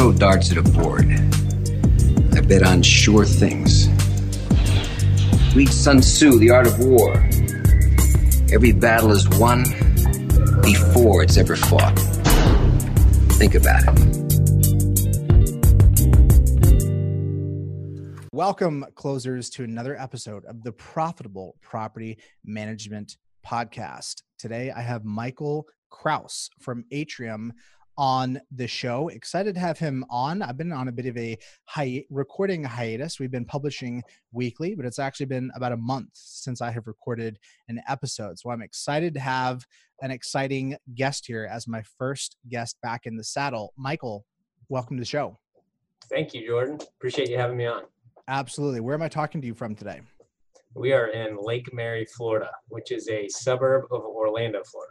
throw darts at a board. I bet on sure things. Read Sun Tzu, The Art of War. Every battle is won before it's ever fought. Think about it. Welcome, closers, to another episode of the Profitable Property Management Podcast. Today, I have Michael Krause from Atrium on the show. Excited to have him on. I've been on a bit of a hi- recording hiatus. We've been publishing weekly, but it's actually been about a month since I have recorded an episode. So I'm excited to have an exciting guest here as my first guest back in the saddle. Michael, welcome to the show. Thank you, Jordan. Appreciate you having me on. Absolutely. Where am I talking to you from today? We are in Lake Mary, Florida, which is a suburb of Orlando, Florida.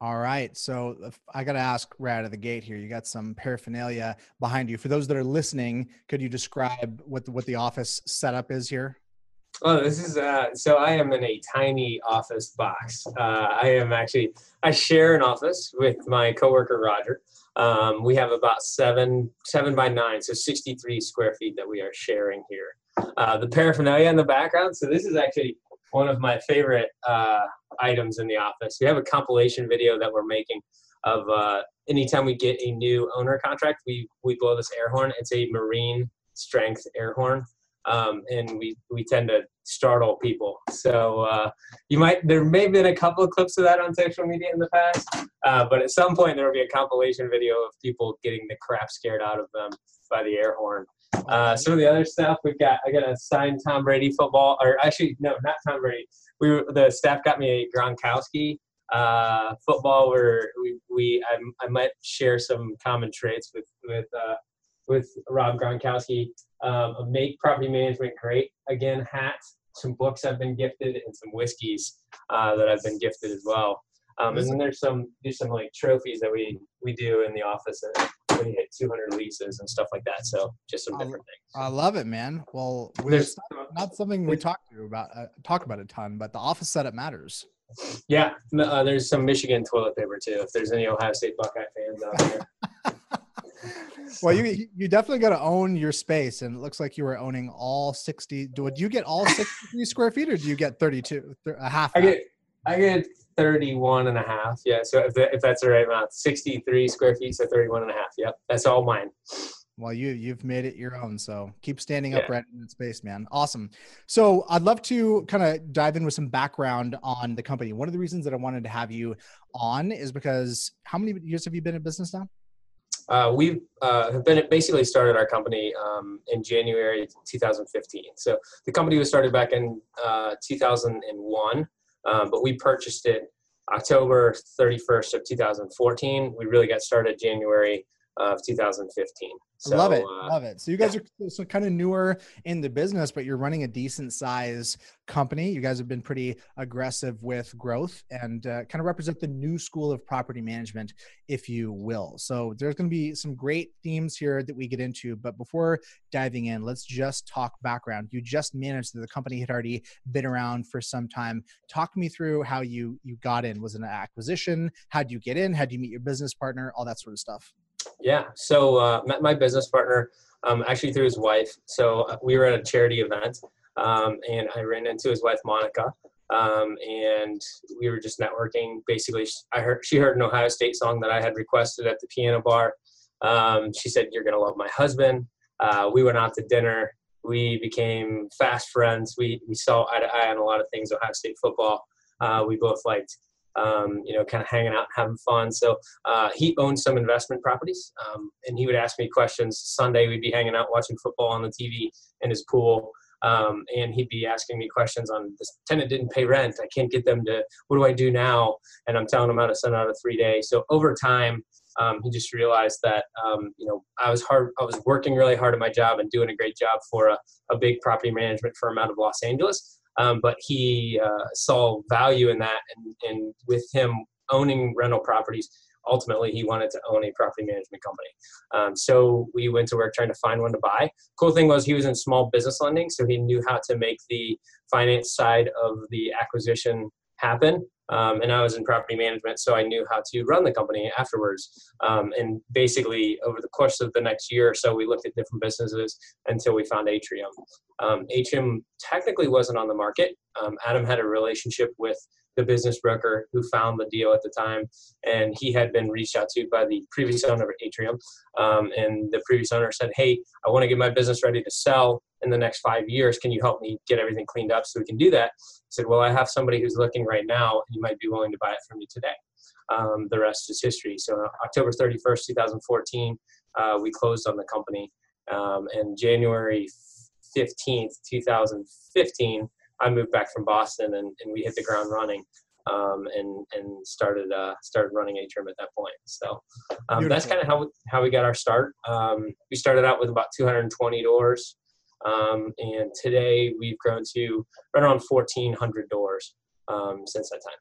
All right. So I got to ask right out of the gate here. You got some paraphernalia behind you. For those that are listening, could you describe what the, what the office setup is here? Oh, this is uh, so I am in a tiny office box. Uh, I am actually I share an office with my coworker Roger. Um, we have about seven seven by nine, so 63 square feet that we are sharing here. Uh, the paraphernalia in the background. So this is actually one of my favorite uh, items in the office. We have a compilation video that we're making of uh, anytime we get a new owner contract, we we blow this air horn. It's a marine strength air horn, um, and we we tend to startle people. So uh, you might there may have been a couple of clips of that on social media in the past, uh, but at some point there will be a compilation video of people getting the crap scared out of them by the air horn. Uh, some of the other stuff we've got, I got a signed Tom Brady football, or actually no, not Tom Brady. We were, the staff got me a Gronkowski uh, football where we, we I, I might share some common traits with with uh, with Rob Gronkowski. Um, a make property management great again hat, some books I've been gifted, and some whiskeys uh, that I've been gifted as well. Um, and then there's some there's some like trophies that we we do in the office when you hit 200 leases and stuff like that. So just some different things. I love it, man. Well, there's not, not something we talk to about uh, talk about a ton, but the office setup matters. Yeah, uh, there's some Michigan toilet paper too. If there's any Ohio State Buckeye fans out there. well, you you definitely got to own your space, and it looks like you were owning all 60. Do you get all 63 square feet, or do you get 32, a half? I get I get 31 and a half. Yeah. So if, if that's the right amount, 63 square feet, so 31 and a half. Yep. That's all mine. Well, you you've made it your own, so keep standing yeah. upright in that space, man. Awesome. So I'd love to kind of dive in with some background on the company. One of the reasons that I wanted to have you on is because how many years have you been in business now? Uh, we uh, have been basically started our company um, in January 2015. So the company was started back in uh, 2001 um, but we purchased it October 31st of 2014. We really got started January of 2015. So, love it, uh, love it. So you guys yeah. are so kind of newer in the business, but you're running a decent size company. You guys have been pretty aggressive with growth and uh, kind of represent the new school of property management, if you will. So there's going to be some great themes here that we get into. But before diving in, let's just talk background. You just managed that the company had already been around for some time. Talk me through how you you got in. Was it an acquisition? How did you get in? How did you meet your business partner? All that sort of stuff. Yeah. So uh, met my business partner um, actually through his wife. So uh, we were at a charity event, um, and I ran into his wife Monica, um, and we were just networking. Basically, I heard she heard an Ohio State song that I had requested at the piano bar. Um, she said, "You're gonna love my husband." Uh, we went out to dinner. We became fast friends. We we saw eye to eye on a lot of things Ohio State football. Uh, we both liked um, you know, kind of hanging out, having fun. So uh, he owns some investment properties, um, and he would ask me questions. Sunday, we'd be hanging out watching football on the TV in his pool, um, and he'd be asking me questions on this tenant didn't pay rent. I can't get them to. What do I do now? And I'm telling him how to send out a three day. So over time. Um, he just realized that um, you know I was hard. I was working really hard at my job and doing a great job for a, a big property management firm out of Los Angeles um, but he uh, saw value in that, and, and with him owning rental properties, ultimately he wanted to own a property management company. Um, so we went to work trying to find one to buy. Cool thing was he was in small business lending, so he knew how to make the finance side of the acquisition happen. Um, and I was in property management, so I knew how to run the company afterwards. Um, and basically, over the course of the next year or so, we looked at different businesses until we found Atrium. Um, Atrium technically wasn't on the market. Um, Adam had a relationship with the business broker who found the deal at the time, and he had been reached out to by the previous owner of Atrium. Um, and the previous owner said, "Hey, I want to get my business ready to sell in the next five years. Can you help me get everything cleaned up so we can do that?" He said, "Well, I have somebody who's looking right now, you might be willing to buy it from me today." Um, the rest is history. So October 31st, 2014, uh, we closed on the company, um, and January 15th, 2015 I moved back from Boston and, and we hit the ground running. Um, and and started uh, started running Atrium at that point. So um, that's kind of how we, how we got our start. Um, we started out with about 220 doors, um, and today we've grown to right around 1,400 doors um, since that time.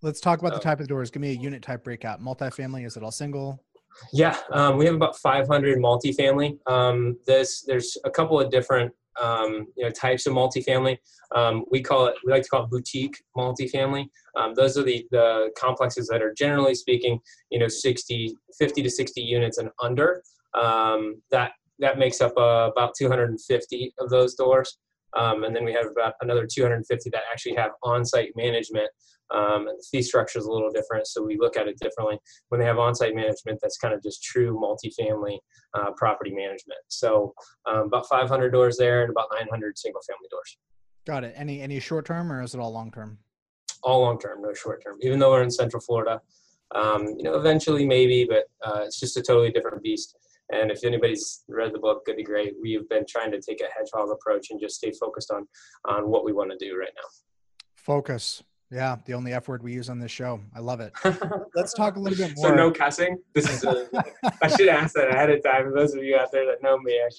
Let's talk about so, the type of doors. Give me a unit type breakout. Multifamily? Is it all single? Yeah, um, we have about 500 multifamily. Um, this there's a couple of different um, you know types of multifamily. Um, we call it we like to call it boutique multifamily. Um, those are the the complexes that are generally speaking you know 60 50 to 60 units and under. Um, that that makes up uh, about 250 of those doors. Um, and then we have about another 250 that actually have on-site management. Um, and the fee structure is a little different, so we look at it differently. When they have on-site management, that's kind of just true multifamily uh, property management. So um, about 500 doors there and about 900 single-family doors. Got it. Any any short-term or is it all long-term? All long-term, no short-term. Even though we're in Central Florida, um, you know, eventually maybe, but uh, it's just a totally different beast. And if anybody's read the book, Good to Great, we've been trying to take a hedgehog approach and just stay focused on on what we want to do right now. Focus. Yeah, the only F word we use on this show. I love it. Let's talk a little bit more. So no cussing. This is. A, I should ask that ahead of time. For those of you out there that know me, I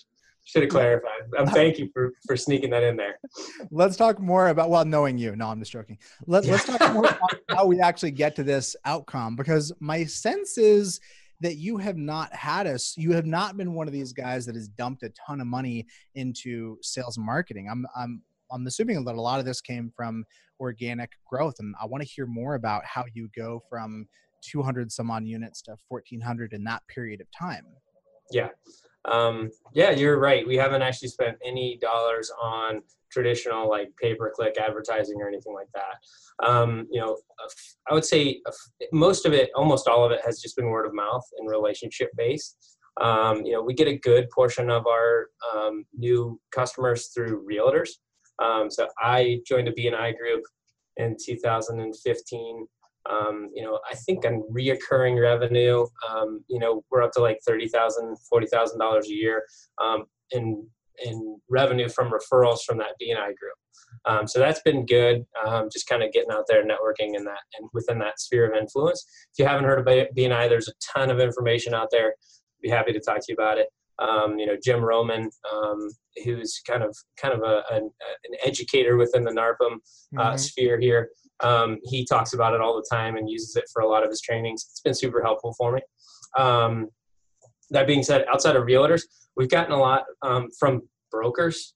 should have clarified. Um, thank you for for sneaking that in there. Let's talk more about well, knowing you. No, I'm just joking. Let, let's talk more about how we actually get to this outcome because my sense is that you have not had us you have not been one of these guys that has dumped a ton of money into sales and marketing i'm i'm i'm assuming that a lot of this came from organic growth and i want to hear more about how you go from 200 some on units to 1400 in that period of time yeah um, yeah you're right we haven't actually spent any dollars on traditional like pay per click advertising or anything like that um, you know, I would say most of it, almost all of it, has just been word of mouth and relationship based. Um, you know, we get a good portion of our um, new customers through realtors. Um, so I joined a BNI group in 2015. Um, you know, I think on reoccurring revenue, um, you know, we're up to like $30,000, $40,000 a year in, in revenue from referrals from that BNI group. Um, so that's been good. Um, just kind of getting out there, networking in that and within that sphere of influence. If you haven't heard of BNI, there's a ton of information out there. Be happy to talk to you about it. Um, you know, Jim Roman, um, who's kind of kind of a, an, an educator within the NARPM uh, mm-hmm. sphere here. Um, he talks about it all the time and uses it for a lot of his trainings. It's been super helpful for me. Um, that being said, outside of realtors, we've gotten a lot from brokers,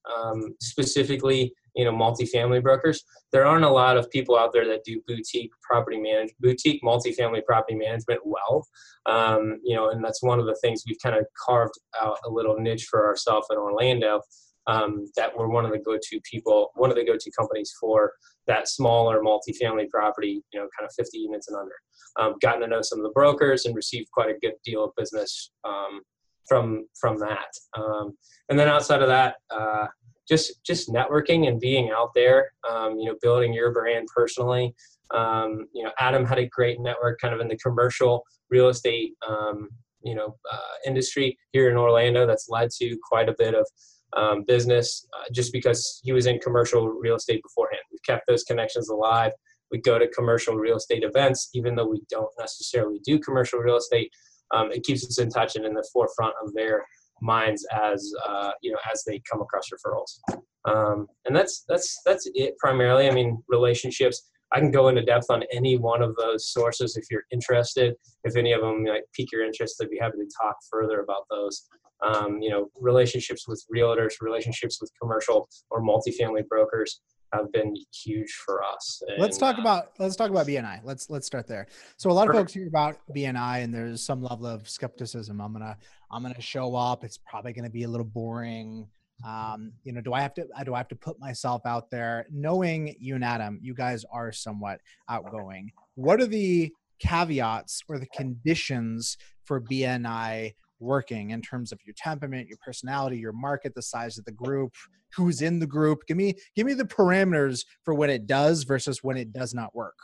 specifically you know multifamily brokers there aren't a lot of people out there that do boutique property manage boutique multifamily property management well. Um, you know and that's one of the things we've kind of carved out a little niche for ourselves in orlando um, that we're one of the go-to people one of the go-to companies for that smaller multifamily property you know kind of 50 units and under. Um, gotten to know some of the brokers and received quite a good deal of business um, from from that. Um, and then outside of that uh, just just networking and being out there um, you know building your brand personally. Um, you know adam had a great network kind of in the commercial real estate um, you know uh, industry here in orlando that's led to quite a bit of um, business uh, just because he was in commercial real estate beforehand. We've kept those connections alive. We go to commercial real estate events even though we don't necessarily do commercial real estate um, it keeps us in touch and in the forefront of their minds as uh, you know as they come across referrals. Um, and that's that's that's it primarily. I mean relationships i can go into depth on any one of those sources if you're interested. If any of them like pique your interest i'd be happy to talk further about those Um, you know, relationships with realtors, relationships with commercial or multifamily brokers have been huge for us. And, let's talk uh, about let's talk about BNI. Let's let's start there. So a lot of folks hear about BNI and there's some level of skepticism. I'm gonna I'm gonna show up. It's probably gonna be a little boring. Um, you know, do I have to do I have to put myself out there? Knowing you and Adam, you guys are somewhat outgoing. What are the caveats or the conditions for BNI working in terms of your temperament, your personality, your market, the size of the group, who's in the group. Give me give me the parameters for when it does versus when it does not work.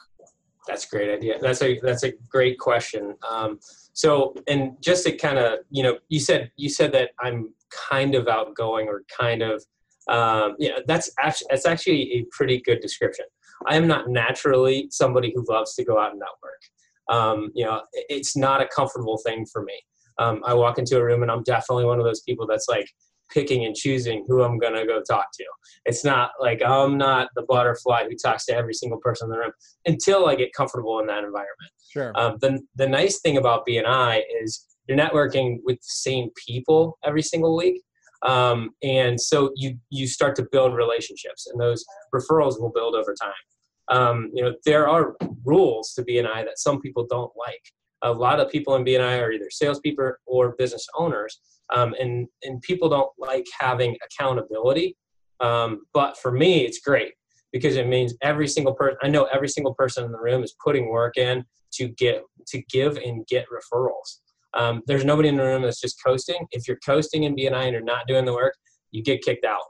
That's a great idea. That's a that's a great question. Um, so, and just to kind of you know, you said you said that I'm kind of outgoing or kind of um, yeah. That's actually that's actually a pretty good description. I am not naturally somebody who loves to go out and network. Um, you know, it's not a comfortable thing for me um, I walk into a room and I'm definitely one of those people that's like picking and choosing who I'm gonna go talk to. It's not like I'm not the butterfly who talks to every single person in the room until I get comfortable in that environment. Sure. Um, the the nice thing about BNI is you're networking with the same people every single week. Um, and so you you start to build relationships, and those referrals will build over time. Um, you know there are rules to BNI that some people don't like a lot of people in BNI are either salespeople or business owners, um, and and people don't like having accountability. Um, but for me, it's great because it means every single person. I know every single person in the room is putting work in to get to give and get referrals. Um, there's nobody in the room that's just coasting. If you're coasting in BNI and you're not doing the work, you get kicked out.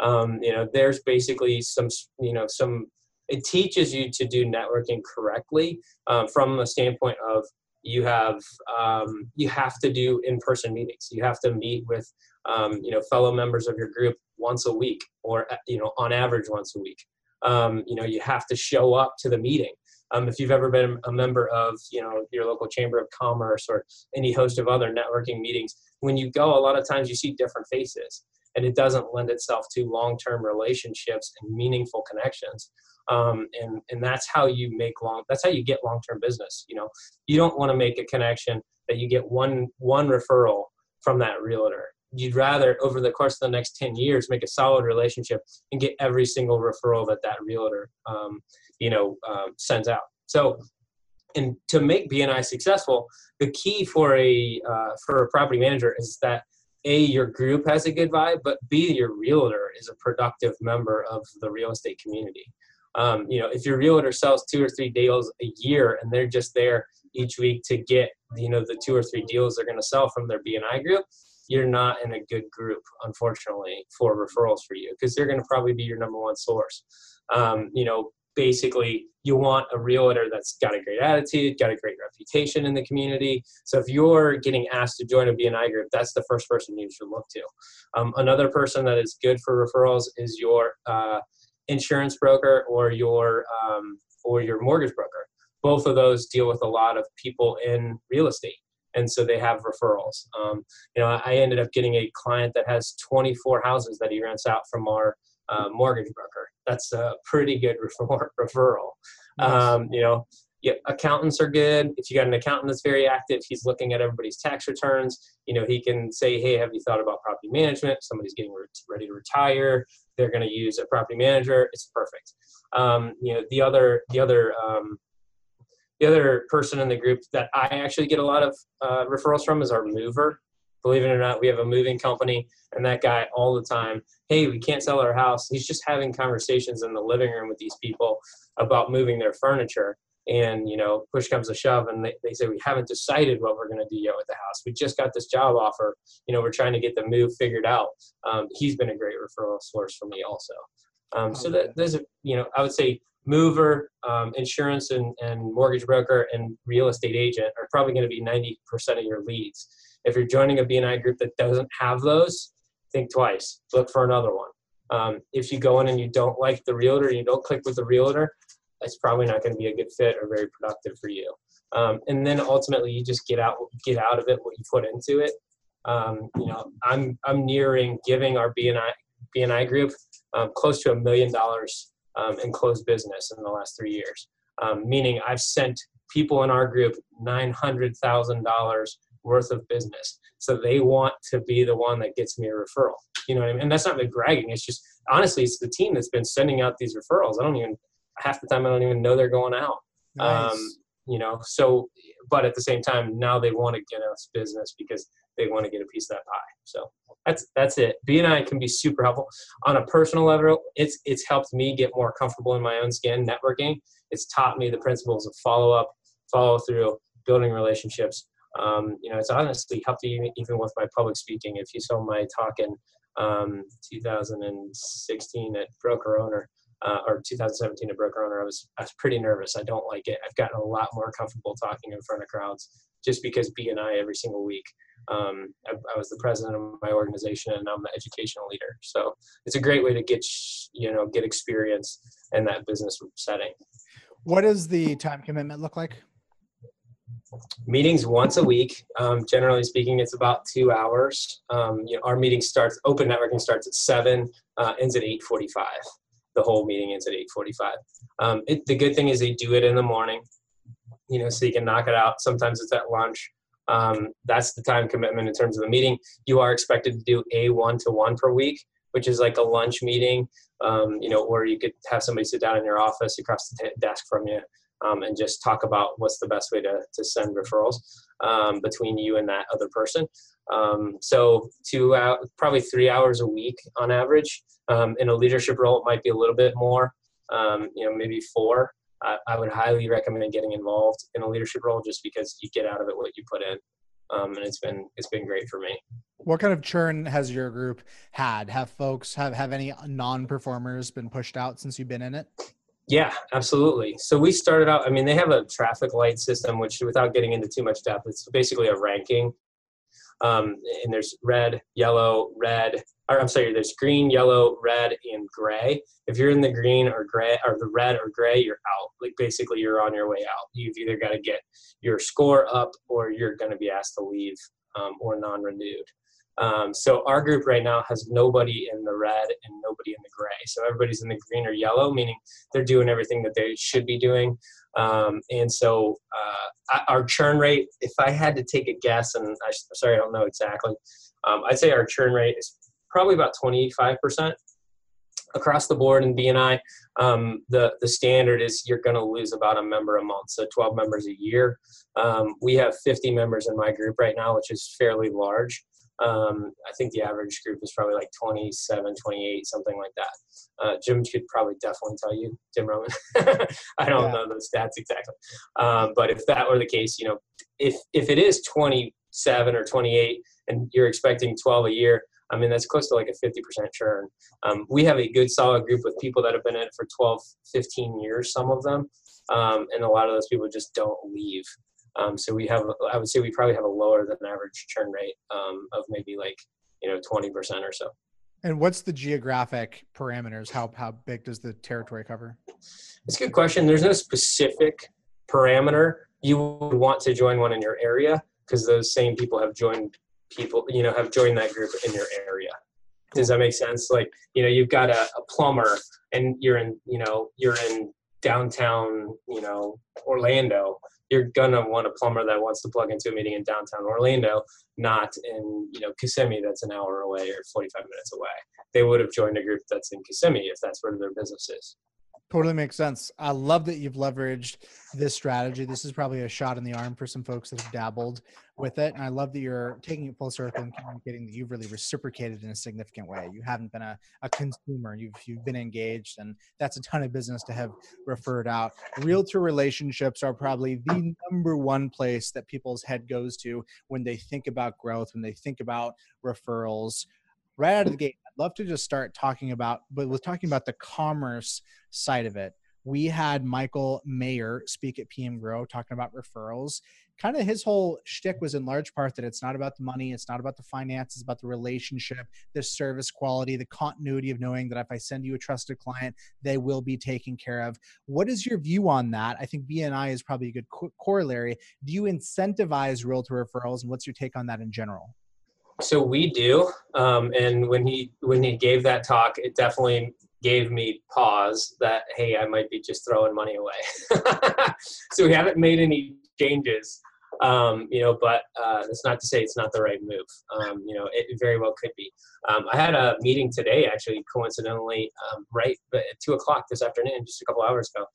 Um, you know, there's basically some, you know, some. It teaches you to do networking correctly um, from the standpoint of you have um, you have to do in-person meetings. You have to meet with um, you know fellow members of your group once a week or you know on average once a week. Um, you know you have to show up to the meeting. Um, if you've ever been a member of you know your local chamber of commerce or any host of other networking meetings when you go a lot of times you see different faces and it doesn't lend itself to long-term relationships and meaningful connections. Um, and and that's how you make long that's how you get long-term business you know? You don't want to make a connection that you get one one referral from that realtor. You'd rather over the course of the next 10 years make a solid relationship and get every single referral that that realtor um, you know um, sends out. So and to make bni successful the key for a uh, for a property manager is that a your group has a good vibe but b your realtor is a productive member of the real estate community um, you know, if your realtor sells two or three deals a year and they're just there each week to get, you know, the two or three deals they're going to sell from their BNI group, you're not in a good group, unfortunately, for referrals for you because they're going to probably be your number one source. Um, you know, basically, you want a realtor that's got a great attitude, got a great reputation in the community. So if you're getting asked to join a BNI group, that's the first person you should look to. Um, another person that is good for referrals is your uh, insurance broker or your um, or your mortgage broker. Both of those deal with a lot of people in real estate, and so they have referrals. Um, you know, I ended up getting a client that has 24 houses that he rents out from our uh, mortgage broker. That's a pretty good refer- referral. Um, you know, yeah, accountants are good. If you got an accountant that's very active, he's looking at everybody's tax returns. You know, he can say, "Hey, have you thought about property management? Somebody's getting re- ready to retire. They're going to use a property manager. It's perfect." Um, you know, the other the other um, the other person in the group that I actually get a lot of uh, referrals from is our mover. Believe it or not, we have a moving company, and that guy all the time, hey, we can't sell our house. He's just having conversations in the living room with these people about moving their furniture. And you know push comes to shove and they, they say we haven't decided what we're going to do yet with the house. We just got this job offer. You know we're trying to get the move figured out. Um, he's been a great referral source for me also. Um, so that there's a you know i would say mover um, insurance and, and mortgage broker and real estate agent are probably going to be 90% of your leads if you're joining a bni group that doesn't have those think twice look for another one um, if you go in and you don't like the realtor you don't click with the realtor it's probably not going to be a good fit or very productive for you. Um, and then ultimately, you just get out get out of it what you put into it. Um, you know, I'm I'm nearing giving our BNI BNI group um, close to a million dollars um, in closed business in the last three years. Um, meaning, I've sent people in our group nine hundred thousand dollars worth of business. So they want to be the one that gets me a referral. You know what I mean? And that's not me bragging. It's just honestly, it's the team that's been sending out these referrals. I don't even half the time I don't even know they're going out. Nice. Um, you know, so but at the same time, now they want to get us business because they want to get a piece of that pie. So that's that's it. BNI can be super helpful on a personal level. It's it's helped me get more comfortable in my own skin networking. It's taught me the principles of follow up, follow through, building relationships. Um, you know, it's honestly helped me even with my public speaking. If you saw my talk in um, 2016 at Broker Owner, uh, or 2017 at Broker Owner, I was I was pretty nervous. I don't like it. I've gotten a lot more comfortable talking in front of crowds just because BNI every single week. Um, I, I, was the president of my organization, and I'm the educational leader. So it's a great way to get you know get experience in that business setting. What does the time commitment look like? Meetings once a week. Um, generally speaking, it's about two hours. Um, you know, our meeting starts. Open networking starts at seven, uh, ends at eight forty-five. The whole meeting ends at eight forty-five. Um, it, the good thing is they do it in the morning. You know, so you can knock it out. Sometimes it's at lunch. Um, that's the time commitment in terms of the meeting. You are expected to do a one to one per week, which is like a lunch meeting, um, you know, or you could have somebody sit down in your office across the t- desk from you um, and just talk about what's the best way to, to send referrals um, between you and that other person. Um, so two out, probably three hours a week on average. Um, in a leadership role, it might be a little bit more, you know, maybe four. I, I, would highly recommend getting involved in a leadership role just because you get out of it what you put in. Um, and it's been it's been great for me. What kind of churn has your group had? Have folks have have any non-performers been pushed out since you've been in it? Yeah, absolutely. So we started out. I mean, they have a traffic light system, which, without getting into too much depth, it's basically a ranking. Um, and there's red, yellow, red, or I'm sorry, there's green, yellow, red, and gray. If you're in the green or gray or the red or gray, you're out. Like basically, you're on your way out. You've either got to get your score up or you're going to be asked to leave um, or non-renewed. Um, so our group right now has nobody in the red and nobody in the gray. So everybody's in the green or yellow, meaning they're doing everything that they should be doing. Um, and so uh, our churn rate, if I had to take a guess, and I, sorry, I don't know exactly, um, I'd say our churn rate is probably about 25% across the board in BNI. Um, the the standard is you're going to lose about a member a month, so 12 members a year. Um, we have 50 members in my group right now, which is fairly large. Um, I think the average group is probably like 27, 28, something like that. Uh, Jim could probably definitely tell you, Jim Roman. I don't yeah. know the stats exactly, um, but if that were the case, you know, if if it is 27 or 28 and you're expecting 12 a year, I mean, that's close to like a 50% churn. Um, we have a good solid group with people that have been in it for 12, 15 years, some of them. Um, and a lot of those people just don't leave. Um, so we have, I would say we probably have a lower than average churn rate um, of maybe like, you know, 20% or so. And what's the geographic parameters? How, how big does the territory cover? It's a good question. There's no specific parameter. You would want to join one in your area because those same people have joined people you know have joined that group in your area does that make sense like you know you've got a, a plumber and you're in you know you're in downtown you know orlando you're gonna want a plumber that wants to plug into a meeting in downtown Orlando, not in you know Kissimmee that's an hour away or 45 minutes away. They would have joined a group that's in Kissimmee if that's where their business is. Totally makes sense. I love that you've leveraged this strategy. This is probably a shot in the arm for some folks that have dabbled with it. And I love that you're taking it full circle and communicating that you've really reciprocated in a significant way. You haven't been a, a consumer, you've, you've been engaged, and that's a ton of business to have referred out. Realtor relationships are probably the number one place that people's head goes to when they think about growth, when they think about referrals right out of the gate, I'd love to just start talking about, but with talking about the commerce side of it. We had Michael Mayer speak at PM Grow talking about referrals. Kind of his whole shtick was in large part that it's not about the money, it's not about the finances, it's about the relationship, the service quality, the continuity of knowing that if I send you a trusted client, they will be taken care of. What is your view on that? I think BNI is probably a good co- corollary. Do you incentivize realtor referrals, and what's your take on that in general? So we do, um, and when he when he gave that talk, it definitely gave me pause that hey, I might be just throwing money away. so we haven't made any changes Um, you know, but uh, that's not to say it's not the right move. Um, you know, it very well could be. Um, I had a meeting today, actually, coincidentally, um, right at two o'clock this afternoon, just a couple hours ago.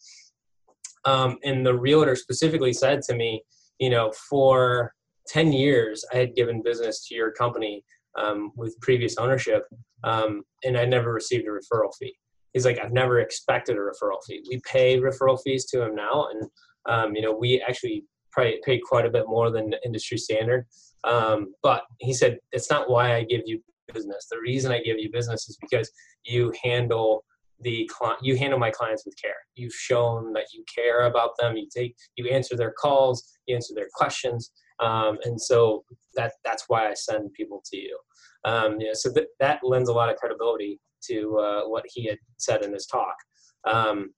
Um, and the realtor specifically said to me, you know, for 10 years, I had given business to your company um, with previous ownership, and I never received a referral fee he's like, I've never expected a referral fee. We pay referral fees to him now, and um, you know, we actually pay, pay quite a bit more than industry standard. Um, but he said, it's not why I give you business. The reason I give you business is because you handle the client, you handle my clients with care. You've shown that you care about them. You take, you answer their calls, you answer their questions, um, and so that that's why I send people to you. Um, you know, so that that lends a lot of credibility to uh, what he had said in his talk. Um,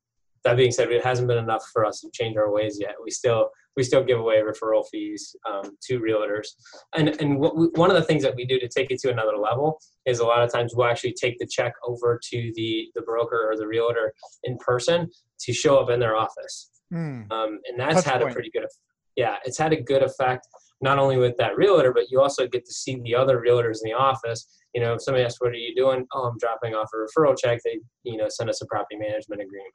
that being said, it hasn't been enough for us to change our ways yet. We still we still give away referral fees um, to realtors, and and we, one of the things that we do to take it to another level is a lot of times we'll actually take the check over to the the broker or the realtor in person to show up in their office, mm. um, and that's Touch had point. a pretty good yeah, it's had a good effect not only with that realtor, but you also get to see the other realtors in the office. You know, if somebody asks, "What are you doing?" Oh, I'm dropping off a referral check. They, you know, send us a property management agreement.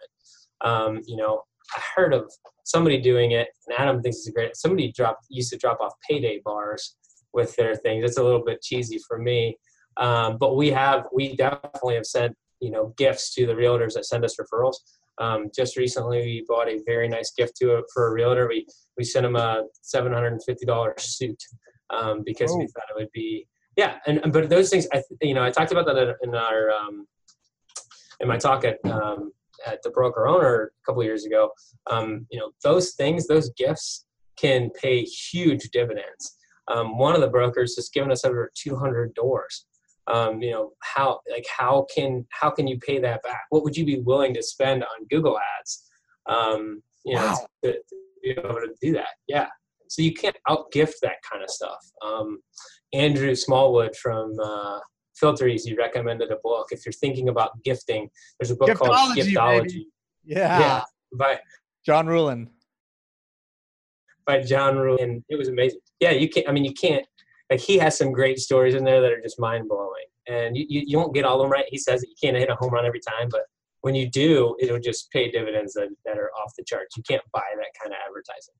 Um, you know, I heard of somebody doing it, and Adam thinks it's a great. Somebody dropped used to drop off payday bars with their things. It's a little bit cheesy for me, um, but we have we definitely have sent you know gifts to the realtors that send us referrals. Um, just recently, we bought a very nice gift to a, for a realtor. We we sent him a seven hundred and fifty dollars suit um, because oh. we thought it would be yeah. And but those things, I you know, I talked about that in our um, in my talk at um, at the broker owner a couple years ago. Um, you know, those things, those gifts can pay huge dividends. Um, one of the brokers has given us over 200 doors um, you know how like how can how can you pay that back? What would you be willing to spend on google ads um, you know wow. to, to, be able to do that? Yeah. So you can't outgift that kind of stuff. Um, andrew smallwood from uh, FilterEasy recommended a book. If you're thinking about gifting there's a book giftology, called giftology. Yeah. Yeah. By john ruhlin by john ruhlin it was amazing. Yeah you can't i mean you can't like he has some great stories in there that are just mind blowing. And you, you, you, won't get all of them right. He says that you can't hit a home run every time, but when you do, it'll just pay dividends that, that are off the charts. You can't buy that kind of advertising.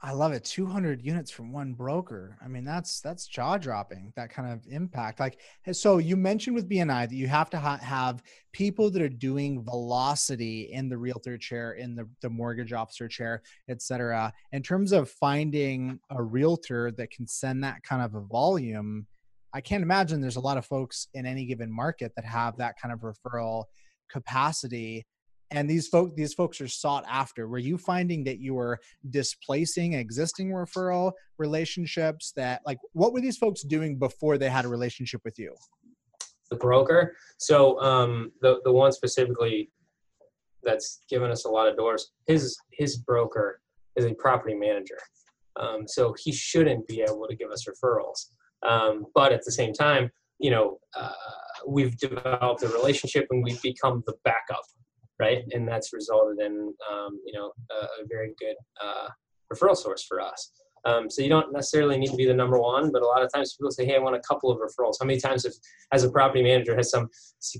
I love it. 200 units from one broker. I mean, that's that's jaw dropping. That kind of impact. Like, so you mentioned with BNI that you have to ha- have people that are doing velocity in the realtor chair, in the, the mortgage officer chair, et cetera. In terms of finding a realtor that can send that kind of a volume, I can't imagine there's a lot of folks in any given market that have that kind of referral capacity and these folk these folks are sought after. Were you finding that you were displacing existing referral relationships that like what were these folks doing before they had a relationship with you? The broker? So um the the one specifically that's given us a lot of doors his his broker is a property manager. Um, so he shouldn't be able to give us referrals. Um, but at the same time you know uh, we've developed a relationship and we've become the backup right? And that's resulted in um, you know a, a very good uh, referral source for us. Um, so you don't necessarily need to be the number one, but a lot of times people say, "Hey, I want a couple of referrals." How many times, if, as a property manager, has some?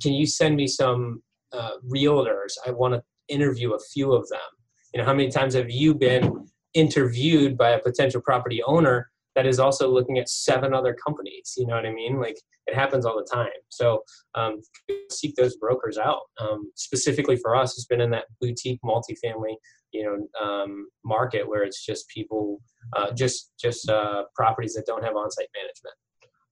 Can you send me some uh, realtors? I want to interview a few of them. You know, how many times have you been interviewed by a potential property owner that is also looking at seven other companies. You know what I mean? Like it happens all the time. So um, seek those brokers out. Um, specifically for us, it's been in that boutique multifamily, you know, um, market where it's just people, uh, just just uh, properties that don't have on-site management.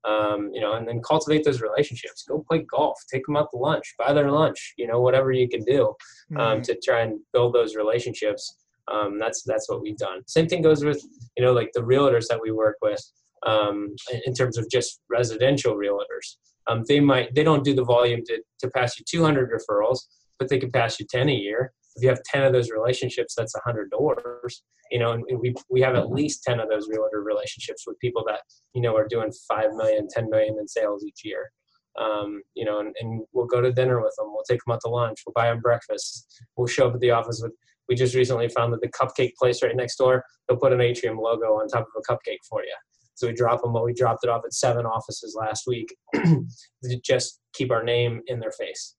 Um, you know, and then cultivate those relationships. Go play golf, take them out to lunch, buy their lunch. You know, whatever you can do um, mm-hmm. to try and build those relationships um, that's that's what we've done. Same thing goes with you know like the realtors that we work with um, in terms of just residential realtors. Um, they might they don't do the volume to, to pass you 200 referrals, but they can pass you 10 a year. If you have 10 of those relationships, that's 100 doors. You know, and we we have at least 10 of those realtor relationships with people that you know are doing 5 million, 10 million in sales each year. Um, you know, and, and, we'll go to dinner with them. We'll take them out to lunch. We'll buy them breakfast. We'll show up at the office with we just recently found that the cupcake place right next door, they'll put an Atrium logo on top of a cupcake for you. So we drop them, but we dropped it off at seven offices last week to just keep our name in their face.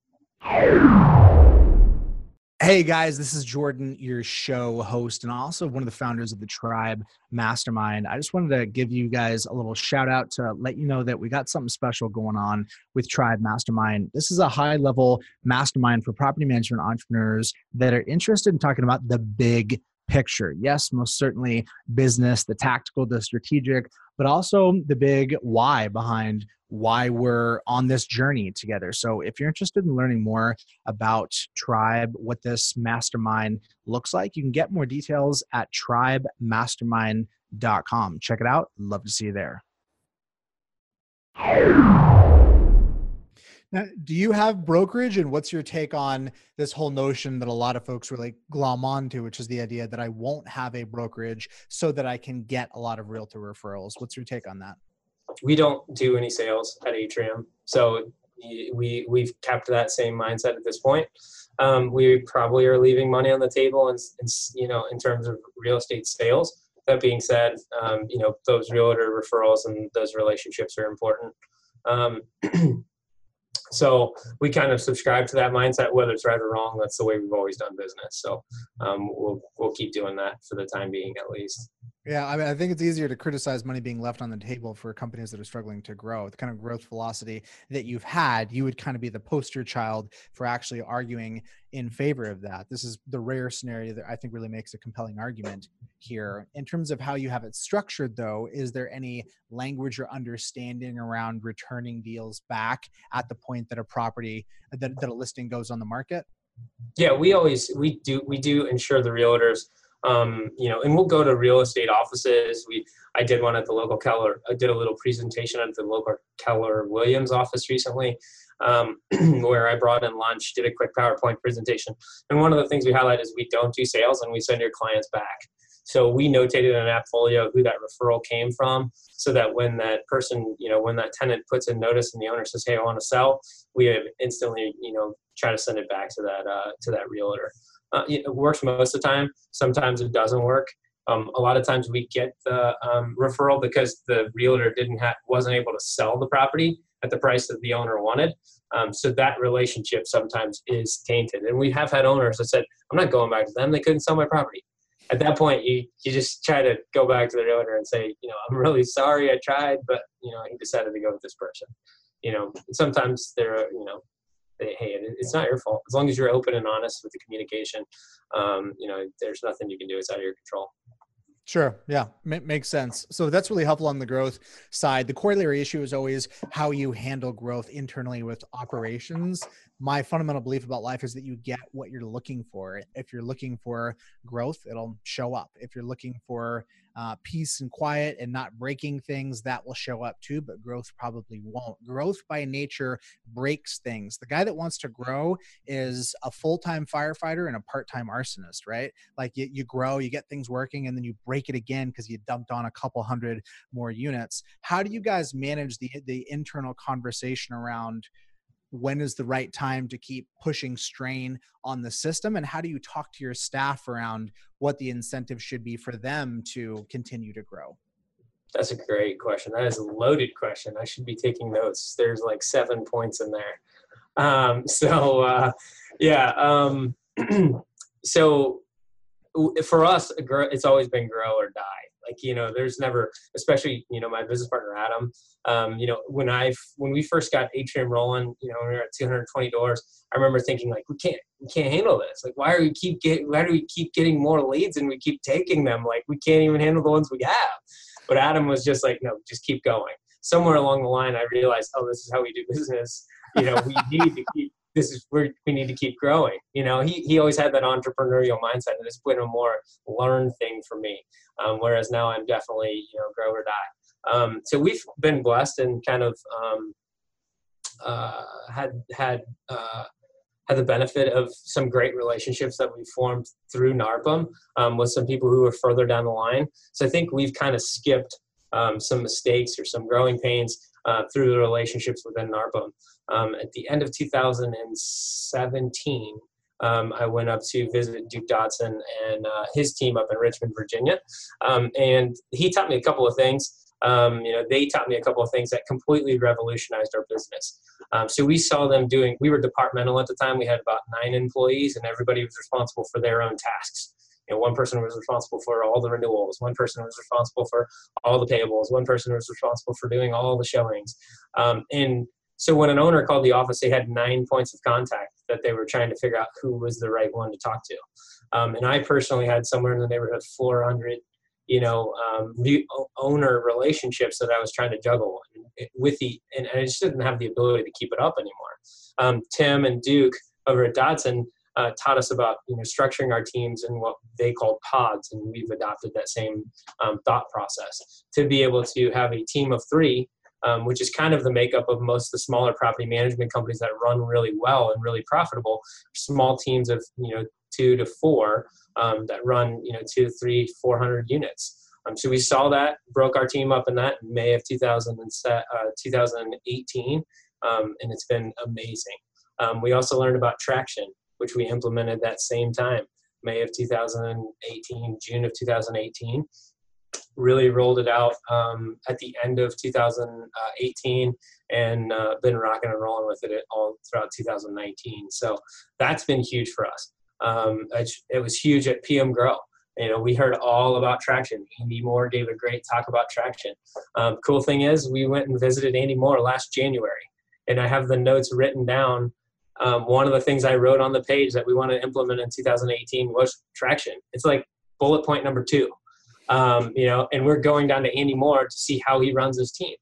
Hey guys, this is Jordan, your show host, and also one of the founders of the Tribe Mastermind. I just wanted to give you guys a little shout out to let you know that we got something special going on with Tribe Mastermind. This is a high level mastermind for property management entrepreneurs that are interested in talking about the big picture. Yes, most certainly business, the tactical, the strategic, but also the big why behind why we're on this journey together. So, if you're interested in learning more about Tribe, what this mastermind looks like, you can get more details at tribemastermind.com. Check it out. Love to see you there. Now, do you have brokerage and what's your take on this whole notion that a lot of folks really glom onto, which is the idea that I won't have a brokerage so that I can get a lot of realtor referrals? What's your take on that? We don't do any sales at Atrium. So we we've kept that same mindset at this point. Um, we probably are leaving money on the table, and you know, in terms of real estate sales. That being said, um, you know, those realtor referrals and those relationships are important. Um, so we kind of subscribe to that mindset whether it's right or wrong that's the way we've always done business so um, we'll we'll keep doing that for the time being at least yeah, I mean, I think it's easier to criticize money being left on the table for companies that are struggling to grow. The kind of growth velocity that you've had, you would kind of be the poster child for actually arguing in favor of that. This is the rare scenario that I think really makes a compelling argument here. In terms of how you have it structured, though, is there any language or understanding around returning deals back at the point that a property that, that a listing goes on the market? Yeah, we always we do we do ensure the realtors um, you know, and we'll go to real estate offices. We, I did one at the local Keller. I did a little presentation at the local Keller Williams office recently, um, where I brought in lunch, did a quick PowerPoint presentation. And one of the things we highlight is we don't do sales and we send your clients back. So we notated in an AppFolio who that referral came from, so that when that person, you know, when that tenant puts in notice and the owner says, "Hey, I want to sell," we instantly, you know, try to send it back to that uh, to that realtor. Uh, it works most of the time. Sometimes it doesn't work. Um, a lot of times we get the um, referral because the realtor didn't have wasn't able to sell the property at the price that the owner wanted. Um, so that relationship sometimes is tainted. And we have had owners that said, "I'm not going back to them. They couldn't sell my property." At that point, you you just try to go back to the realtor and say, "You know, I'm really sorry. I tried, but you know, I decided to go with this person." You know, sometimes there, are you know, hey, it's not your fault. As long as you're open and honest with the communication, um, you know, there's nothing you can do. It's out of your control. Sure. Yeah. M- makes sense. So that's really helpful on the growth side. The corollary issue is always how you handle growth internally with operations. My fundamental belief about life is that you get what you're looking for. If you're looking for growth, it'll show up. If you're looking for uh, peace and quiet and not breaking things, that will show up too, but growth probably won't. Growth by nature breaks things. The guy that wants to grow is a full time firefighter and a part time arsonist, right? Like you, you grow, you get things working, and then you break it again because you dumped on a couple hundred more units. How do you guys manage the, the internal conversation around? When is the right time to keep pushing strain on the system and how do you talk to your staff around what the incentive should be for them to continue to grow? That's a great question. That is a loaded question. I should be taking notes. There's like seven points in there. Um, so uh, yeah um, so for us it's always been grow or die like you know, there's never, especially you know, my business partner Adam. Um, you know, when I when we first got Atrium rolling, you know, we were at 220 doors. I remember thinking like, we can't we can't handle this. Like, why do we keep get why do we keep getting more leads and we keep taking them? Like, we can't even handle the ones we have. But Adam was just like, no, just keep going. Somewhere along the line, I realized, oh, this is how we do business. You know, we need to keep this is where we need to keep growing. You know, he, he always had that entrepreneurial mindset, and it's been a more learned thing for me. Um, whereas now I'm definitely you know grow or die. Um, so we've been blessed and kind of um, uh, had had uh, had the benefit of some great relationships that we formed through NARPM um, with some people who are further down the line. So I think we've kind of skipped um, some mistakes or some growing pains uh, through the relationships within NARPM. Um, at the end of 2017, um, I went up to visit Duke Dodson and uh, his team up in Richmond, Virginia, um, and he taught me a couple of things. Um, you know, they taught me a couple of things that completely revolutionized our business. Um, so we saw them doing. We were departmental at the time. We had about nine employees, and everybody was responsible for their own tasks. You know, one person was responsible for all the renewals. One person was responsible for all the payables. One person was responsible for doing all the showings. Um, and so when an owner called the office, they had nine points of contact that they were trying to figure out who was the right one to talk to. Um, and I personally had somewhere in the neighborhood 400, you know, um, owner relationships that I was trying to juggle with the, and I just didn't have the ability to keep it up anymore. Um, Tim and Duke over at Dodson uh, taught us about you know structuring our teams in what they called pods, and we've adopted that same um, thought process to be able to have a team of three um, which is kind of the makeup of most of the smaller property management companies that run really well and really profitable. Small teams of you know two to four um, that run you know two, three, four hundred units. Um, so we saw that, broke our team up in that in May of 2000 uh, 2018, um, and it's been amazing. Um, we also learned about traction, which we implemented that same time, May of 2018, June of 2018 really rolled it out um, at the end of 2018 and uh, been rocking and rolling with it all throughout 2019. So that's been huge for us. Um, it, it, was huge at PM Grow. You know, we heard all about traction. Andy Moore gave a great talk about traction. Um, cool thing is, we went and visited Andy Moore last January, and I have the notes written down. Um, one of the things I wrote on the page that we want to implement in 2018 was traction. It's like bullet point number two um, you know, and we're going down to Andy Moore to see how he runs his team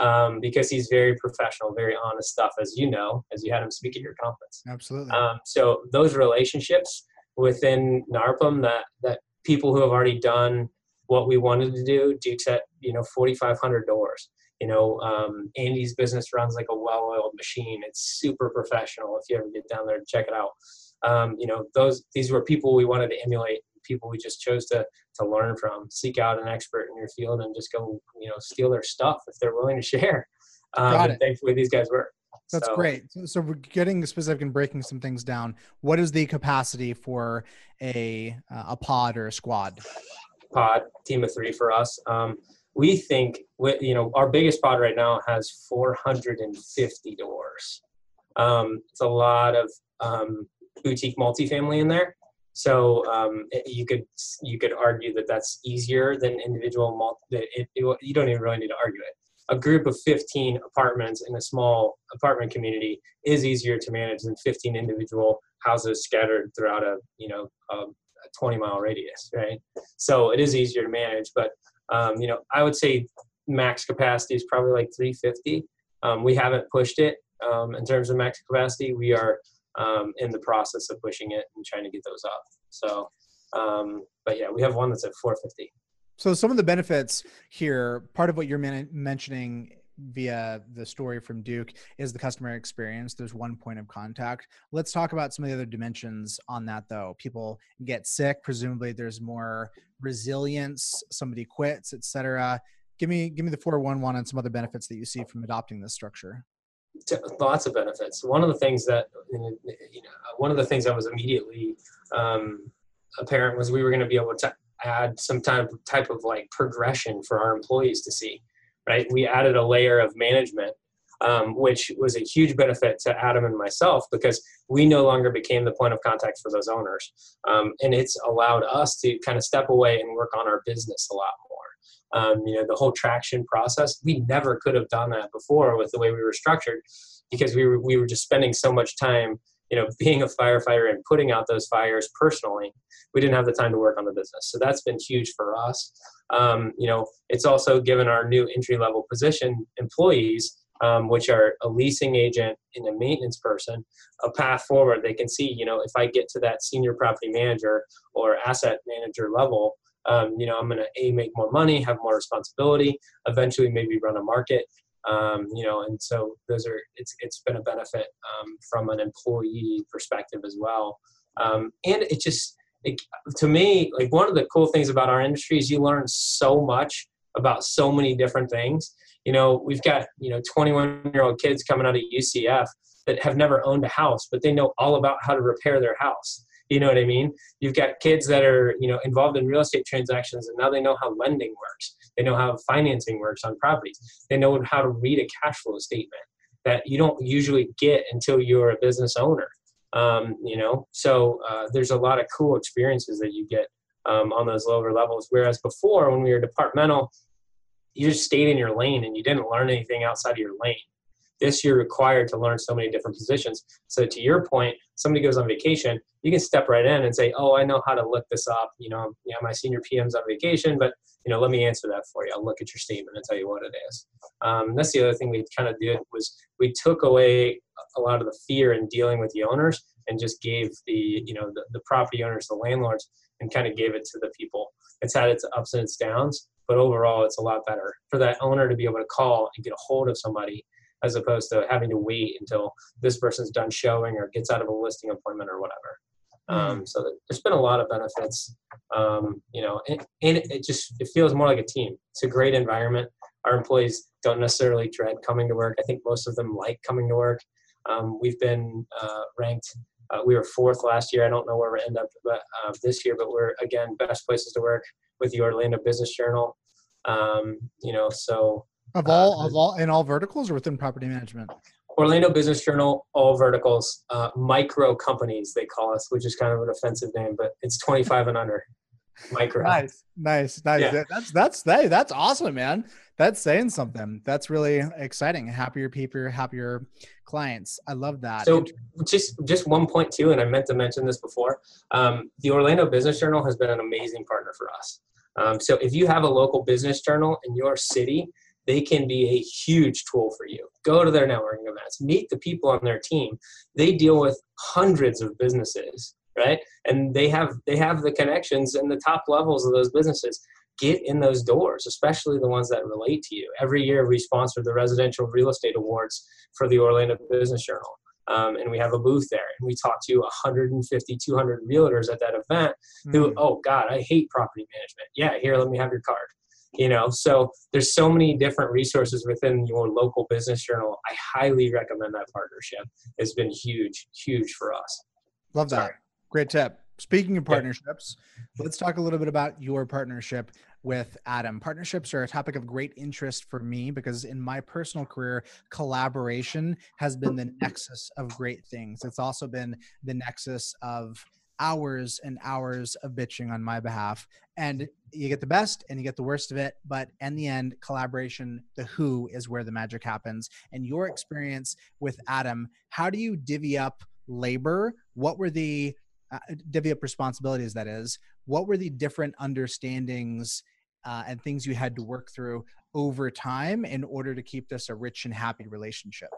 um, because he's very professional, very honest stuff, as you know, as you had him speak at your conference. Absolutely. Um, so those relationships within NARPM that that people who have already done what we wanted to do, Duke's at you know 4,500 doors. You know, um, Andy's business runs like a well-oiled machine. It's super professional. If you ever get down there check it out, um, you know those these were people we wanted to emulate people we just chose to to learn from. Seek out an expert in your field and just go, you know, steal their stuff if they're willing to share. Um, Got it. Thankfully, these guys were. That's so. great. So, we're getting specific and breaking some things down. What is the capacity for a uh, a pod or a squad? Pod team of three for us. Um, we think you know our biggest pod right now has 450 doors. Um, it's a lot of um, boutique multifamily in there. So um, you could you could argue that that's easier than individual. Multi, it, it, you don't even really need to argue it. A group of 15 apartments in a small apartment community is easier to manage than 15 individual houses scattered throughout a you know a 20 mile radius, right? So it is easier to manage, but um, you know I would say max capacity is probably like 350. Um, we haven't pushed it um, in terms of max capacity. We are um, in the process of pushing it and trying to get those up. So, um, but yeah, we have one that's at 450. So some of the benefits here, part of what you're man- mentioning via the story from Duke is the customer experience. There's one point of contact. Let's talk about some of the other dimensions on that though. People get sick, presumably there's more resilience, somebody quits, etc. Give me give me the 411 and some other benefits that you see from adopting this structure lots of benefits. One of the things that you know, one of the things that was immediately um, apparent was we were going to be able to add some type of, type of like progression for our employees to see. Right, we added a layer of management, um, which was a huge benefit to Adam and myself because we no longer became the point of contact for those owners, um, and it's allowed us to kind of step away and work on our business a lot more um, you know the whole traction process. We never could have done that before with the way we were structured because we were, we were just spending so much time you know being a firefighter and putting out those fires personally. We didn't have the time to work on the business. So that's been huge for us. Um, you know it's also given our new entry level position employees um, which are a leasing agent and a maintenance person, a path forward. They can see, you know, if I get to that senior property manager or asset manager level, um, you know, I'm going to a make more money, have more responsibility, eventually maybe run a market. Um, you know, and so those are it's it's been a benefit um, from an employee perspective as well. Um, and it just it, to me like one of the cool things about our industry is you learn so much about so many different things. You know, we've got you know 21 year old kids coming out of UCF that have never owned a house, but they know all about how to repair their house. You know what I mean? You've got kids that are, you know, involved in real estate transactions and now they know how lending works. They know how financing works on properties. They know how to read a cash flow statement that you don't usually get until you're a business owner. Um, you know, so uh, there's a lot of cool experiences that you get um, on those lower levels. Whereas before, when we were departmental, you just stayed in your lane and you didn't learn anything outside of your lane. This you're required to learn so many different positions. So to your point, somebody goes on vacation, you can step right in and say, "Oh, I know how to look this up." You know, yeah, my senior PM's on vacation, but you know, let me answer that for you. I'll look at your statement and tell you what it is. Um, that's the other thing we kind of did was we took away a lot of the fear in dealing with the owners and just gave the you know the, the property owners, the landlords, and kind of gave it to the people. It's had its ups and its downs, but overall, it's a lot better for that owner to be able to call and get a hold of somebody as opposed to having to wait until this person's done showing or gets out of a listing appointment or whatever. Um, mm. so there's been a lot of benefits, um, you know, and, and it just it feels more like a team. It's a great environment. Our employees don't necessarily dread coming to work. I think most of them like coming to work. Um, we've been uh, ranked. Uh, we were fourth last year. I don't know where we end up but, uh, this year, but we're again best places to work with the Orlando Business Journal. Um, you know, so of all uh, of all in all verticals or within property management. Orlando Business Journal, all verticals, uh, micro companies they call us, which is kind of an offensive name, but it's 25 and under. Micro. Nice, nice, nice. Yeah. That's that's hey, that's awesome, man. That's saying something. That's really exciting. Happier people, happier clients. I love that. So just just one point too, and I meant to mention this before. Um, the Orlando Business Journal has been an amazing partner for us. Um, so if you have a local business journal in your city they can be a huge tool for you. Go to their networking events, meet the people on their team. They deal with hundreds of businesses, right? And they have they have the connections in the top levels of those businesses. Get in those doors, especially the ones that relate to you. Every year we sponsor the Residential Real Estate Awards for the Orlando Business Journal. Um, and we have a booth there and we talk to 150 200 realtors at that event who mm. oh god i hate property management yeah here let me have your card you know so there's so many different resources within your local business journal i highly recommend that partnership it's been huge huge for us love that Sorry. great tip speaking of partnerships yeah. let's talk a little bit about your partnership with Adam. Partnerships are a topic of great interest for me because in my personal career, collaboration has been the nexus of great things. It's also been the nexus of hours and hours of bitching on my behalf. And you get the best and you get the worst of it. But in the end, collaboration, the who is where the magic happens. And your experience with Adam, how do you divvy up labor? What were the uh, divvy up responsibilities, that is? What were the different understandings uh, and things you had to work through over time in order to keep this a rich and happy relationship?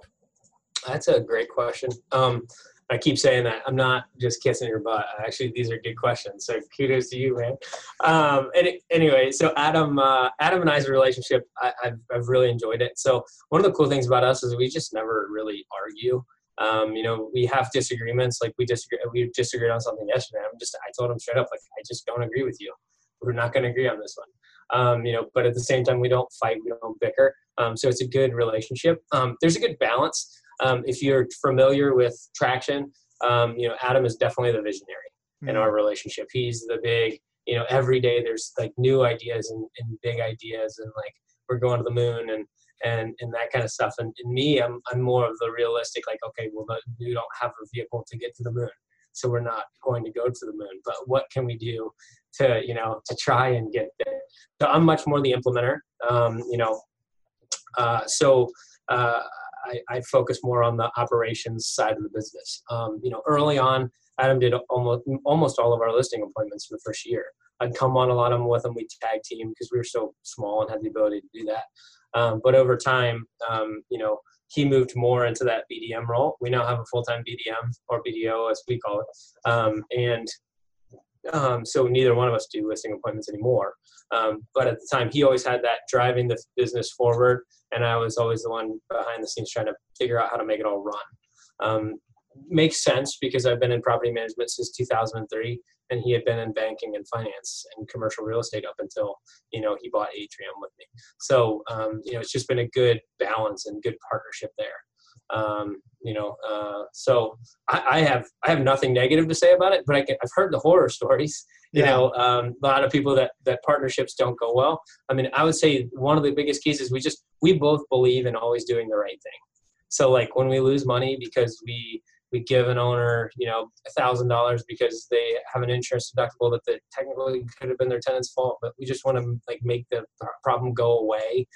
That's a great question. Um, I keep saying that. I'm not just kissing your butt. Actually, these are good questions. So kudos to you, man. Um, and anyway, so Adam, uh, Adam and I's relationship, I, have I've really enjoyed it. So one of the cool things about us is we just never really argue. Um, you know, we have disagreements. Like we disagree, we disagreed on something yesterday. I'm just, I told him straight up, like, I just don't agree with you. We're not going to agree on this one. Um, you know, but at the same time, we don't fight, we don't bicker. Um, so it's a good relationship. Um, there's a good balance. Um, if you're familiar with traction, um, you know, Adam is definitely the visionary mm-hmm. in our relationship. He's the big, you know, every day there's like new ideas and, and big ideas and like we're going to the moon and, and, and that kind of stuff. And, and me, I'm, I'm more of the realistic, like, okay, well, we don't have a vehicle to get to the moon. So we're not going to go to the moon, but what can we do to, you know, to try and get there? So I'm much more the implementer, um, you know, uh, so, uh, I, I focus more on the operations side of the business. Um, you know, early on, Adam did almost almost all of our listing appointments for the first year. I'd come on a lot of them with him. We tag team because we were so small and had the ability to do that. Um, but over time, um, you know, he moved more into that BDM role. We now have a full time BDM or BDO as we call it, um, and um, so neither one of us do listing appointments anymore. Um, but at the time, he always had that driving the business forward, and I was always the one behind the scenes trying to figure out how to make it all run. Um, makes sense because I've been in property management since 2003, and he had been in banking and finance and commercial real estate up until you know he bought Atrium with me. So um, you know it's just been a good balance and good partnership there. Um, you know, uh, so I, I, have I have nothing negative to say about it, but I can, I've heard the horror stories. You yeah. know, um, a lot of people that that partnerships don't go well. I mean, I would say one of the biggest keys is we just we both believe in always doing the right thing. So like when we lose money because we we give an owner, you know, a thousand dollars because they have an insurance deductible that the, technically could have been their tenant's fault, but we just want to like make the problem go away.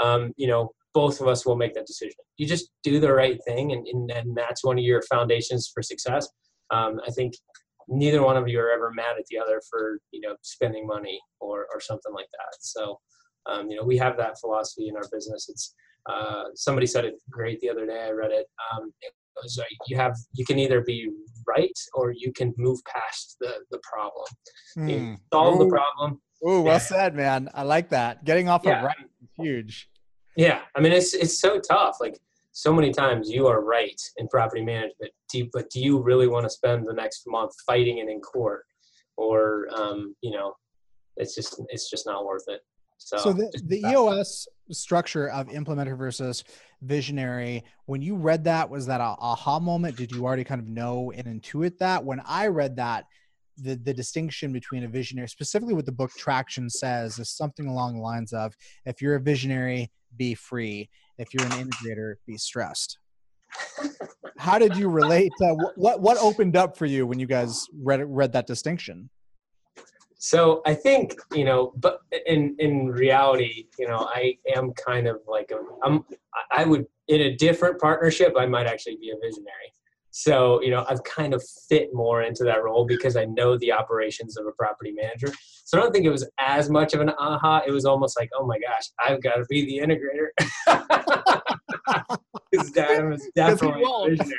Um, you know, both of us will make that decision. You just do the right thing, and, and, and that's one of your foundations for success. Um, I think neither one of you are ever mad at the other for you know spending money or or something like that. So, um, you know, we have that philosophy in our business. It's uh, somebody said it great the other day. I read it. Um, it was like you have you can either be right or you can move past the the problem. Mm. Solve Ooh. the problem. Oh, well said, man. I like that. Getting off yeah. of right is huge. Yeah, I mean it's it's so tough. Like so many times you are right in property management, do you, but do you really want to spend the next month fighting it in court, or um, you know, it's just it's just not worth it. So, so the, the EOS structure of implementer versus visionary, when you read that, was that a aha moment? Did you already kind of know and intuit that? When I read that, the, the distinction between a visionary, specifically what the book Traction says, is something along the lines of if you're a visionary, be free. If you're an integrator, be stressed. How did you relate? To, what what opened up for you when you guys read read that distinction? so I think you know, but in in reality, you know, I am kind of like a, I'm. I would in a different partnership, I might actually be a visionary. So you know, I've kind of fit more into that role because I know the operations of a property manager. So I don't think it was as much of an aha. It was almost like, oh my gosh, I've got to be the integrator. Because Adam is definitely a visionary.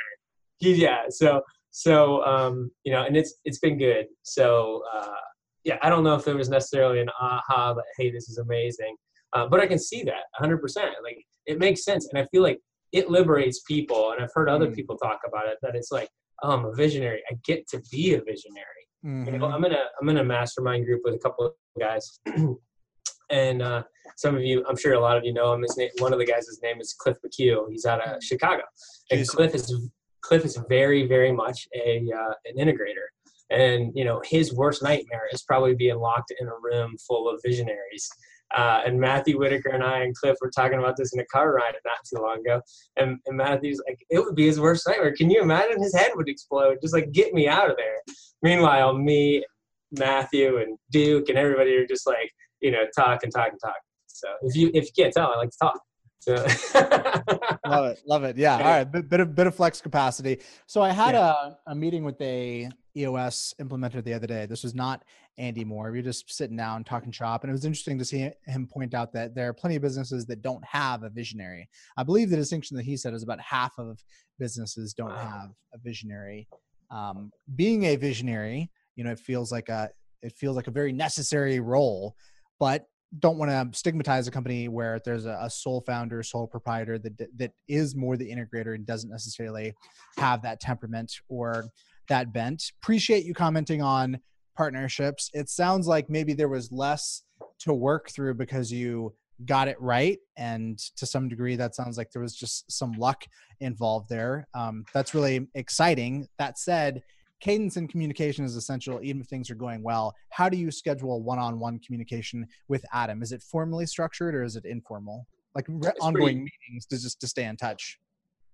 yeah. So so um, you know, and it's it's been good. So. Uh, yeah, I don't know if there was necessarily an aha that hey, this is amazing, uh, but I can see that 100. percent Like it makes sense, and I feel like it liberates people. And I've heard other mm. people talk about it that it's like, oh, I'm a visionary. I get to be a visionary. Mm-hmm. You know, mm-hmm. I'm in a I'm in a mastermind group with a couple of guys. and uh, some of you, I'm sure a lot of you know him. His name, one of the guys' his name is Cliff McHugh. He's out of Chicago, and Cliff is Cliff is very, very much a uh, an integrator. And you know, his worst nightmare is probably being locked in a room full of visionaries. Uh, and Matthew Whitaker and I and Cliff were talking about this in a car ride not too long ago. And, and Matthew's like, it would be his worst nightmare. Can you imagine? His head would explode. Just like, get me out of there. Meanwhile, me, Matthew, and Duke, and everybody are just like, you know, talk and talk and talk. So if you if you can't tell, I like to talk. So. love it, love it. Yeah. All right, bit, bit of bit of flex capacity. So I had yeah. a, a meeting with a EOS implementer the other day. This was not Andy Moore. We were just sitting down talking shop, and it was interesting to see him point out that there are plenty of businesses that don't have a visionary. I believe the distinction that he said is about half of businesses don't have a visionary. Um, being a visionary, you know, it feels like a it feels like a very necessary role, but don't want to stigmatize a company where there's a, a, sole founder, sole proprietor that that is more the integrator and doesn't necessarily have that temperament or that bent. Appreciate you commenting on partnerships. It sounds like maybe there was less to work through because you got it right. And to some degree, that sounds like there was just some luck involved there. Um, that's really exciting. That said, cadence and communication is essential even if things are going well how do you schedule one-on-one communication with adam is it formally structured or is it informal like re- ongoing pretty, meetings to just to stay in touch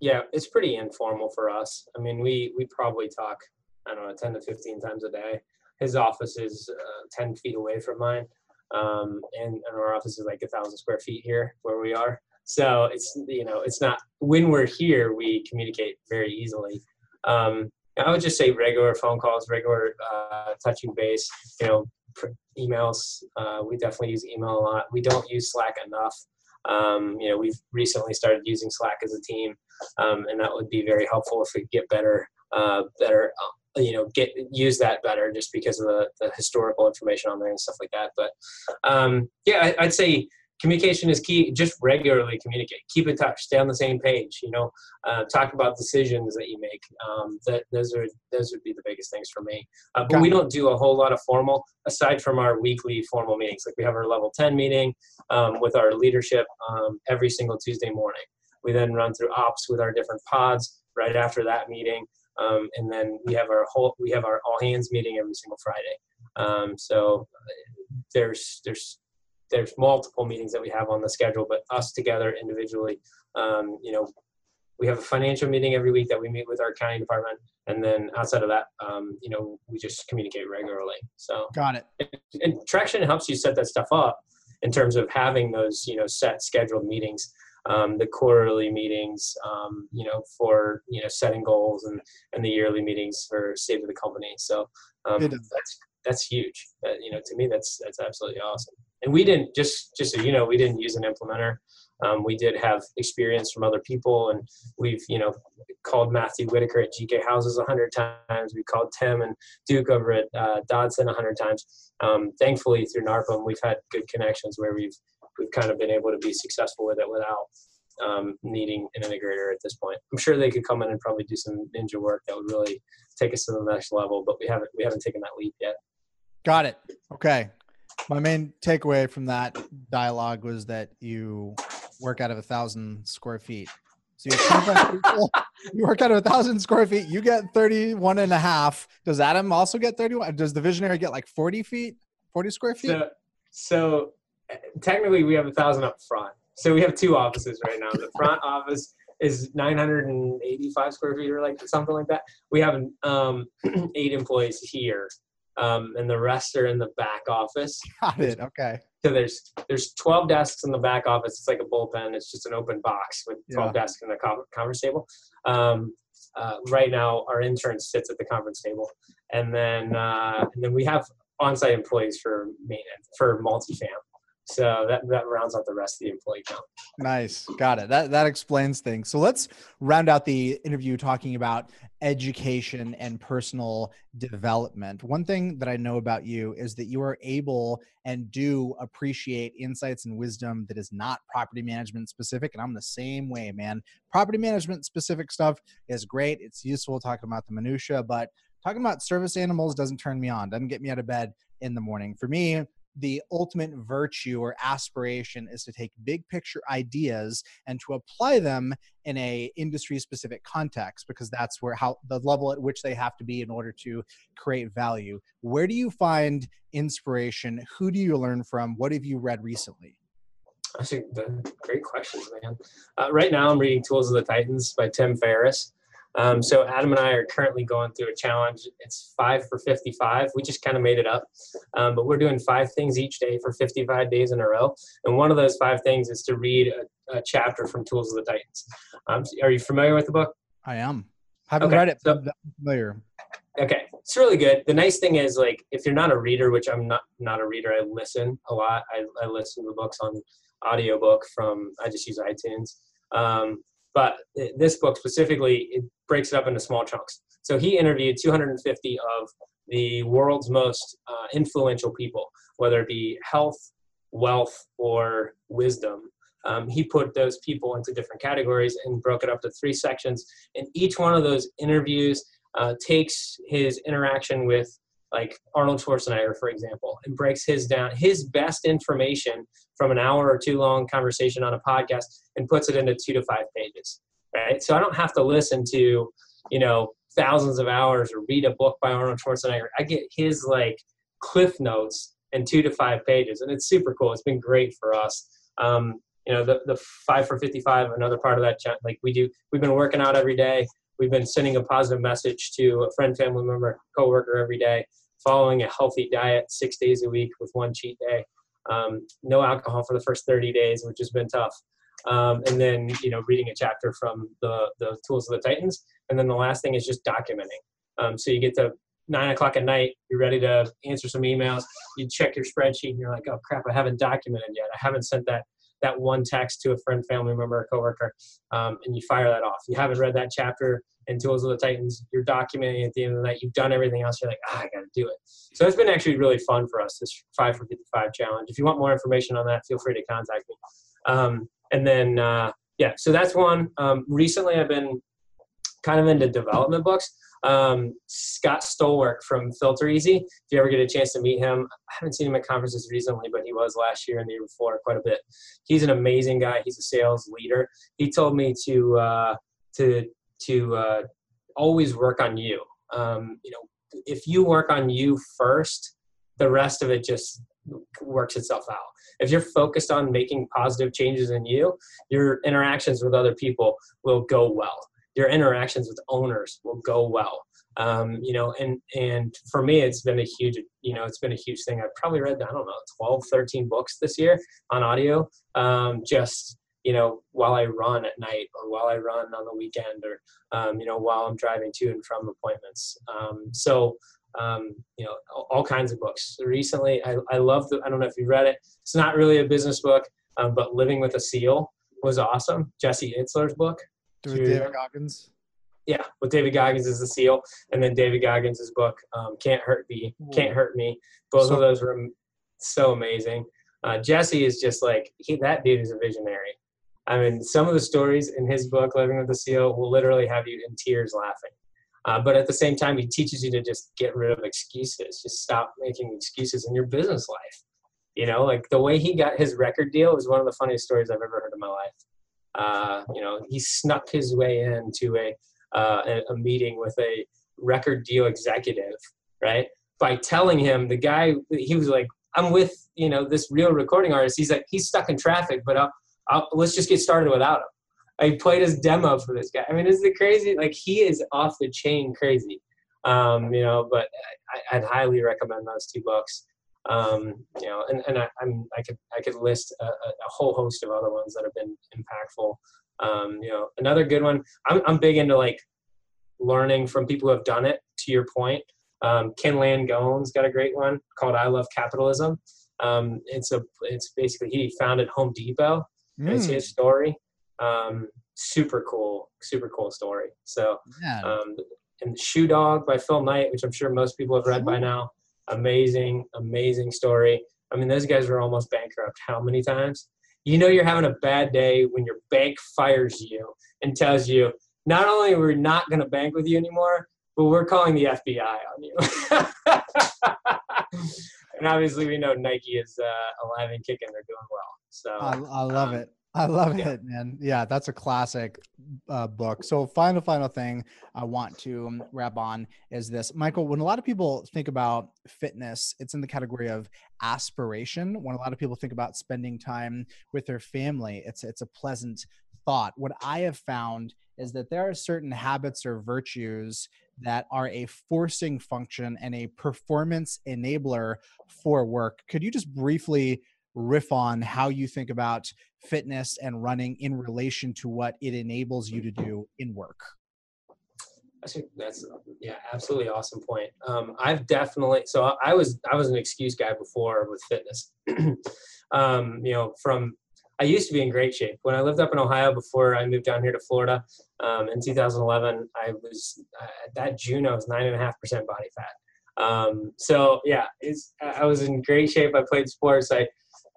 yeah, it's pretty informal for us. I mean, we we probably talk I don't know 10 to 15 times a day. His office is uh, 10 feet away from mine, um, and, and our office is like a thousand square feet here where we are. So it's you know it's not when we're here we communicate very easily. Um, I would just say regular phone calls, regular uh, touching base. You know, emails. Uh, we definitely use email a lot. We don't use Slack enough. Um, you know, we've recently started using Slack as a team, um, and that would be very helpful if we get better, uh, better, uh, you know, get use that better just because of the, the historical information on there and stuff like that. But um, yeah, I, I'd say communication is key. Just regularly communicate. Keep in touch. Stay on the same page you know? Uh, talk about decisions that you make. Um, that those are those would be the biggest things for me. Uh, but we don't do a whole lot of formal aside from our weekly formal meetings. Like we have our level 10 meeting um, with our leadership um, every single tuesday morning. We then run through ops with our different pods right after that meeting. Um, and then we have our whole we have our all hands meeting every single Friday. Um, so there's there's there's multiple meetings that we have on the schedule, but us together individually, um, you know, we have a financial meeting every week that we meet with our county department, and then outside of that, um, you know, we just communicate regularly. So got it. And traction helps you set that stuff up in terms of having those, you know, set scheduled meetings um, the quarterly meetings, um, you know, for you know setting goals and and the yearly meetings for state of the company. So um, that's that's huge. Uh, you know, to me, that's that's absolutely awesome. And we didn't just just so you know, we didn't use an implementer. Um, we did have experience from other people, and we've you know called Matthew Whitaker at GK Houses a hundred times. We called Tim and Duke over at uh, Dodson a hundred times. Um, thankfully, through NARPM, we've had good connections where we've we've kind of been able to be successful with it without um, needing an integrator at this point. I'm sure they could come in and probably do some ninja work that would really take us to the next level, but we haven't we haven't taken that leap yet. Got it. Okay. My main takeaway from that dialogue was that you work out of a thousand square feet. So you, people, you work out of a thousand square feet, you get 31 and a half. Does Adam also get 31? Does the visionary get like 40 feet, 40 square feet? So, so technically we have a thousand up front. So we have two offices right now. The front office is 985 square feet or like something like that. We have um, eight employees here, um, and the rest are in the back office. Got it. Okay. So there's there's 12 desks in the back office. It's like a bullpen. It's just an open box with 12 yeah. desks and a conference table. Um, uh, right now, our intern sits at the conference table, and then uh, and then we have on-site employees for maintenance for multifam. So that, that rounds out the rest of the employee count. Nice. Got it. That, that explains things. So let's round out the interview talking about education and personal development. One thing that I know about you is that you are able and do appreciate insights and wisdom that is not property management specific. And I'm the same way, man. Property management specific stuff is great. It's useful talking about the minutia, but talking about service animals doesn't turn me on, doesn't get me out of bed in the morning. For me, the ultimate virtue or aspiration is to take big picture ideas and to apply them in a industry specific context because that's where how the level at which they have to be in order to create value where do you find inspiration who do you learn from what have you read recently Actually, great questions, man. Uh, right now, I'm reading Tools of the Titans by Tim Ferriss. Um, so Adam and I are currently going through a challenge. It's five for 55. We just kind of made it up, um, but we're doing five things each day for 55 days in a row. And one of those five things is to read a, a chapter from Tools of the Titans. Um, are you familiar with the book? I am. Haven't okay, read it. So, I'm familiar. Okay, it's really good. The nice thing is, like, if you're not a reader, which I'm not, not a reader, I listen a lot. I, I listen to books on audiobook from. I just use iTunes. But this book specifically, it breaks it up into small chunks. So he interviewed 250 of the world's most uh, influential people, whether it be health, wealth, or wisdom. Um, he put those people into different categories and broke it up to three sections. And each one of those interviews uh, takes his interaction with like Arnold Schwarzenegger, for example, and breaks his down, his best information from an hour or two long conversation on a podcast and puts it into two to five pages. Right. So I don't have to listen to, you know, thousands of hours or read a book by Arnold Schwarzenegger. I get his like cliff notes in two to five pages, and it's super cool. It's been great for us. Um, you know, the, the five for 55, another part of that, chat like we do, we've been working out every day. We've been sending a positive message to a friend, family member, coworker every day, following a healthy diet six days a week with one cheat day. Um, no alcohol for the first 30 days, which has been tough. Um, and then, you know, reading a chapter from the, the Tools of the Titans. And then the last thing is just documenting. Um, so you get to nine o'clock at night, you're ready to answer some emails. You check your spreadsheet and you're like, oh crap, I haven't documented yet. I haven't sent that that one text to a friend, family member, or coworker, um, and you fire that off. You haven't read that chapter in Tools of the Titans. You're documenting at the end of the night. You've done everything else. You're like, ah, I got to do it. So it's been actually really fun for us, this 5 for 55 challenge. If you want more information on that, feel free to contact me. Um, and then, uh, yeah, so that's one. Um, recently, I've been kind of into development books. Um, Scott Stolwerk from FilterEasy. If you ever get a chance to meet him, I haven't seen him at conferences recently, but he was last year and the year before quite a bit. He's an amazing guy. He's a sales leader. He told me to uh, to to uh, always work on you. Um, you know, if you work on you first, the rest of it just works itself out. If you're focused on making positive changes in you, your interactions with other people will go well. Your interactions with owners will go well. Um, you know, and and for me, it's been a huge, you know, it's been a huge thing. I've probably read, I don't know, 12, 13 books this year on audio. Um, just you know, while I run at night or while I run on the weekend or, um, you know, while I'm driving to and from appointments. Um, so um, you know, all, kinds of books. Recently, I, I love the, I don't know if you read it. It's not really a business book, um, but Living with a Seal was awesome. Jesse Itzler's book. With David Goggins. Yeah, with David Goggins is the seal, and then David Goggins' book, um, Can't Hurt Me, Can't Hurt Me. Both so, of those were so amazing. Uh, Jesse is just like he, that dude is a visionary. I mean, some of the stories in his book, Living with the Seal, will literally have you in tears laughing. Uh, but at the same time, he teaches you to just get rid of excuses. Just stop making excuses in your business life. You know, like the way he got his record deal is one of the funniest stories I've ever heard in my life. Uh, you know, he snuck his way into a, uh, a, meeting with a record deal executive, right? By telling him the guy, he was like, "I'm with you know this real recording artist." He's like, he's stuck in traffic, but I'll, I'll, let's just get started without him. I played his demo for this guy. I mean, is it crazy? Like he is off the chain crazy. Um, you know, but I, would highly recommend those two books. Um, you know, and, and I, am I could I could list a, a, whole host of other ones that have been impactful. Um, you know, another good one. I'm I'm big into like learning from people who have done it. To your point, um, Ken Langone's got a great one called "I Love Capitalism." Um, it's a it's basically he founded Home Depot. Mm. It's his story um, super cool, super cool story. So, yeah. um, and Shoe Dog by Phil Knight, which I'm sure most people have read by now. Amazing, amazing story. I mean, those guys were almost bankrupt how many times? You know, you're having a bad day when your bank fires you and tells you, not only we're not going to bank with you anymore, but we're calling the FBI on you. and obviously, we know Nike is uh, alive and kicking; they're doing well. So I, I love um, it. I love yeah. it, man. Yeah, that's a classic uh, book. So, final, final thing I want to wrap on is this, Michael. When a lot of people think about fitness, it's in the category of aspiration. When a lot of people think about spending time with their family, it's it's a pleasant thought. What I have found is that there are certain habits or virtues that are a forcing function and a performance enabler for work. Could you just briefly riff on how you think about fitness and running in relation to what it enables you to do in work. I think that's yeah, absolutely awesome point. Um, I've definitely so I was I was an excuse guy before with fitness. um, you know, from I used to be in great shape when I lived up in Ohio before I moved down here to Florida. Um, in 2011, I was uh, that June I was nine and a half percent body fat. Um, so yeah, I was in great shape. I played sports. I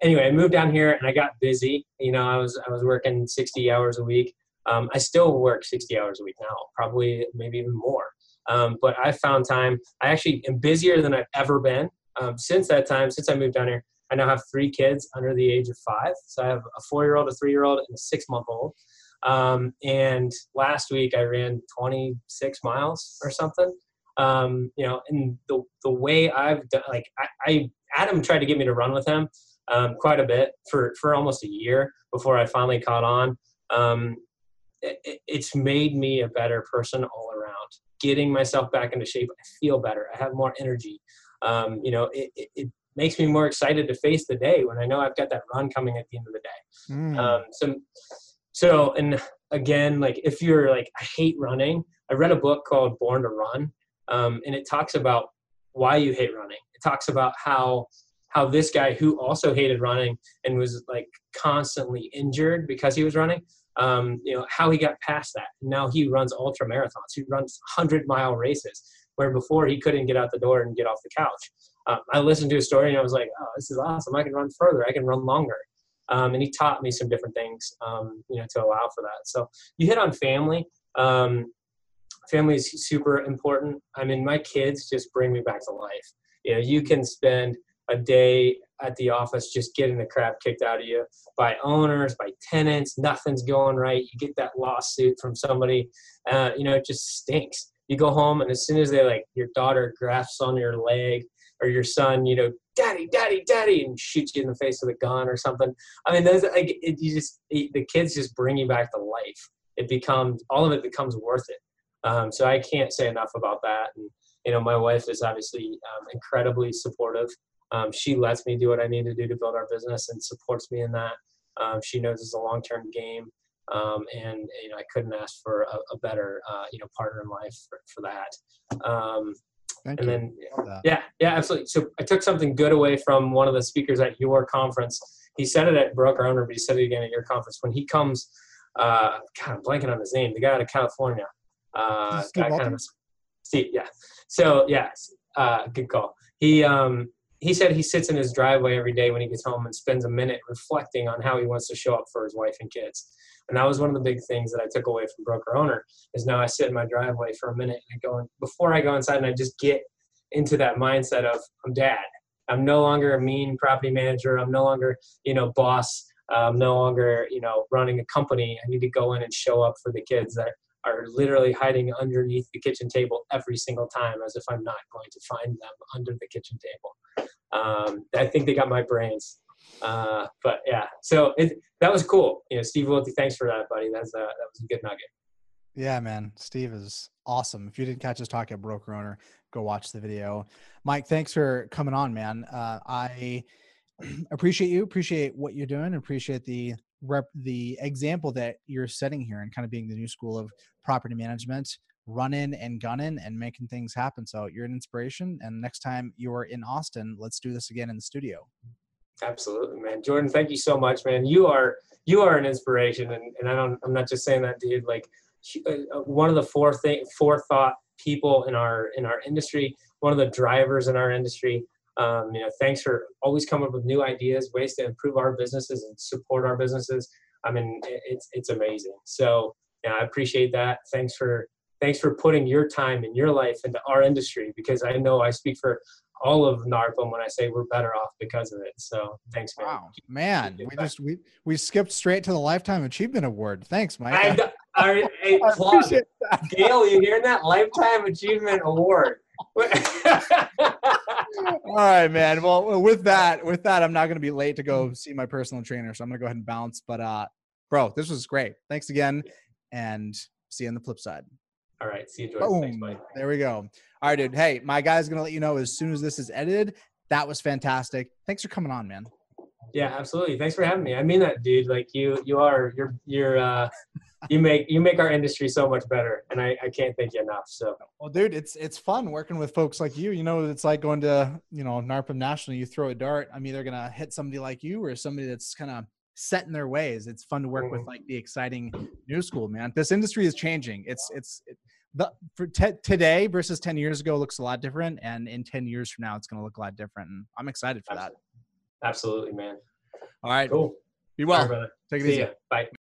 anyway, I moved down here and I got busy. You know, I was I was working 60 hours a week. Um, I still work 60 hours a week now, probably maybe even more. Um, but I found time. I actually am busier than I've ever been um, since that time. Since I moved down here, I now have three kids under the age of five. So I have a four-year-old, a three-year-old, and a six-month-old. Um, and last week I ran 26 miles or something. Um, you know, and the the way I've done, like I, I Adam tried to get me to run with him um, quite a bit for, for almost a year before I finally caught on. Um, it, it's made me a better person all around. Getting myself back into shape, I feel better. I have more energy. Um, you know, it, it, it, makes me more excited to face the day when I know I've got that run coming at the end of the day. Mm. Um, so, so, and again, like if you're like, I hate running. I read a book called Born to Run, um, and it talks about why you hate running. It talks about how how this guy who also hated running and was like constantly injured because he was running um, you know how he got past that. Now he runs ultra marathons. He runs 100 mile races where before he couldn't get out the door and get off the couch. Uh, i listened to his story and i was like oh this is awesome. I can run further. I can run longer. Um, and he taught me some different things um, you know to allow for that. So you hit on family. Um, family is super important. I mean, my kids just bring me back to life. You know, you can spend a day at the office just getting the crap kicked out of you by owners, by tenants. Nothing's going right. You get that lawsuit from somebody. Uh, you know, it just stinks. You go home, and as soon as they like your daughter grasps on your leg or your son, you know, daddy, daddy, daddy, and shoots you in the face with a gun or something. I mean, those like it, you just it, the kids just bring you back to life. It becomes all of it becomes worth it. Um, so I can't say enough about that. And you know, my wife is obviously um, incredibly supportive. Um, she lets me do what I need to do to build our business and supports me in that. Um, she knows it's a long-term game, um, and you know I couldn't ask for a, a better uh, you know partner in life for, for that. Um, Thank and you. then yeah, yeah, absolutely. So I took something good away from one of the speakers at your conference. He said it at Broker Owner, but he said it again at your conference. When he comes, uh, God, I'm blanking on his name. The guy out of California. Uh, Steve kind of, Steve, yeah. So yeah, uh, good call. He um, he said he sits in his driveway every day when he gets home and spends a minute reflecting on how he wants to show up for his wife and kids. And that was one of the big things that I took away from Broker Owner is now I sit in my driveway for a minute and I go in, before I go inside and I just get into that mindset of I'm dad. I'm no longer a mean property manager. I'm no longer, you know, boss. I'm no longer, you know, running a company. I need to go in and show up for the kids that are literally hiding underneath the kitchen table every single time as if I'm not going to find them under the kitchen table. Um, I think they got my brains. Uh, but yeah, so it, that was cool. You know, Steve Wilty, thanks for that, buddy. That's a, that was a good nugget. Yeah, man. Steve is awesome. If you didn't catch us talk at Broker Owner, go watch the video. Mike, thanks for coming on, man. Uh, I appreciate you, appreciate what you're doing, appreciate the rep the example that you're setting here and kind of being the new school of property management, running and gunning and making things happen. So you're an inspiration. And next time you're in Austin, let's do this again in the studio. Absolutely, man. Jordan, thank you so much, man. You are you are an inspiration, and, and I don't. I'm not just saying that, dude. Like uh, uh, one of the four thing forethought people in our in our industry, one of the drivers in our industry. Um, you know, thanks for always coming up with new ideas, ways to improve our businesses and support our businesses. I mean, it's it's amazing. So yeah, I appreciate that. Thanks for thanks for putting your time and your life into our industry because I know I speak for all of NARPM when I say we're better off because of it. So thanks, man. Wow, man. We back. just we we skipped straight to the lifetime achievement award. Thanks, Mike. I, I, I, I plug. appreciate that. Gail, you hearing that? Lifetime Achievement Award. All right, man. Well, with that, with that, I'm not going to be late to go see my personal trainer, so I'm going to go ahead and bounce. But, uh, bro, this was great. Thanks again, and see you on the flip side. All right. See you, Jordan. Thanks, Boom. There we go. All right, dude. Hey, my guy's going to let you know as soon as this is edited. That was fantastic. Thanks for coming on, man. Yeah, absolutely. Thanks for having me. I mean that, dude. Like you, you are, you're, you're, uh, you make, you make our industry so much better, and I, I can't thank you enough. So Well, dude, it's it's fun working with folks like you. You know, it's like going to you know NARPM National. You throw a dart. I'm either gonna hit somebody like you or somebody that's kind of set in their ways. It's fun to work with Mhm. like the exciting new school, man. This industry is changing. It's it's it, the for te- today versus ten years ago looks a lot different, and in ten years from now, it's gonna look a lot different. And I'm excited for that. absolutely, man. All right, Cool. be well. right, brother. Take it See easy. ya. Bye.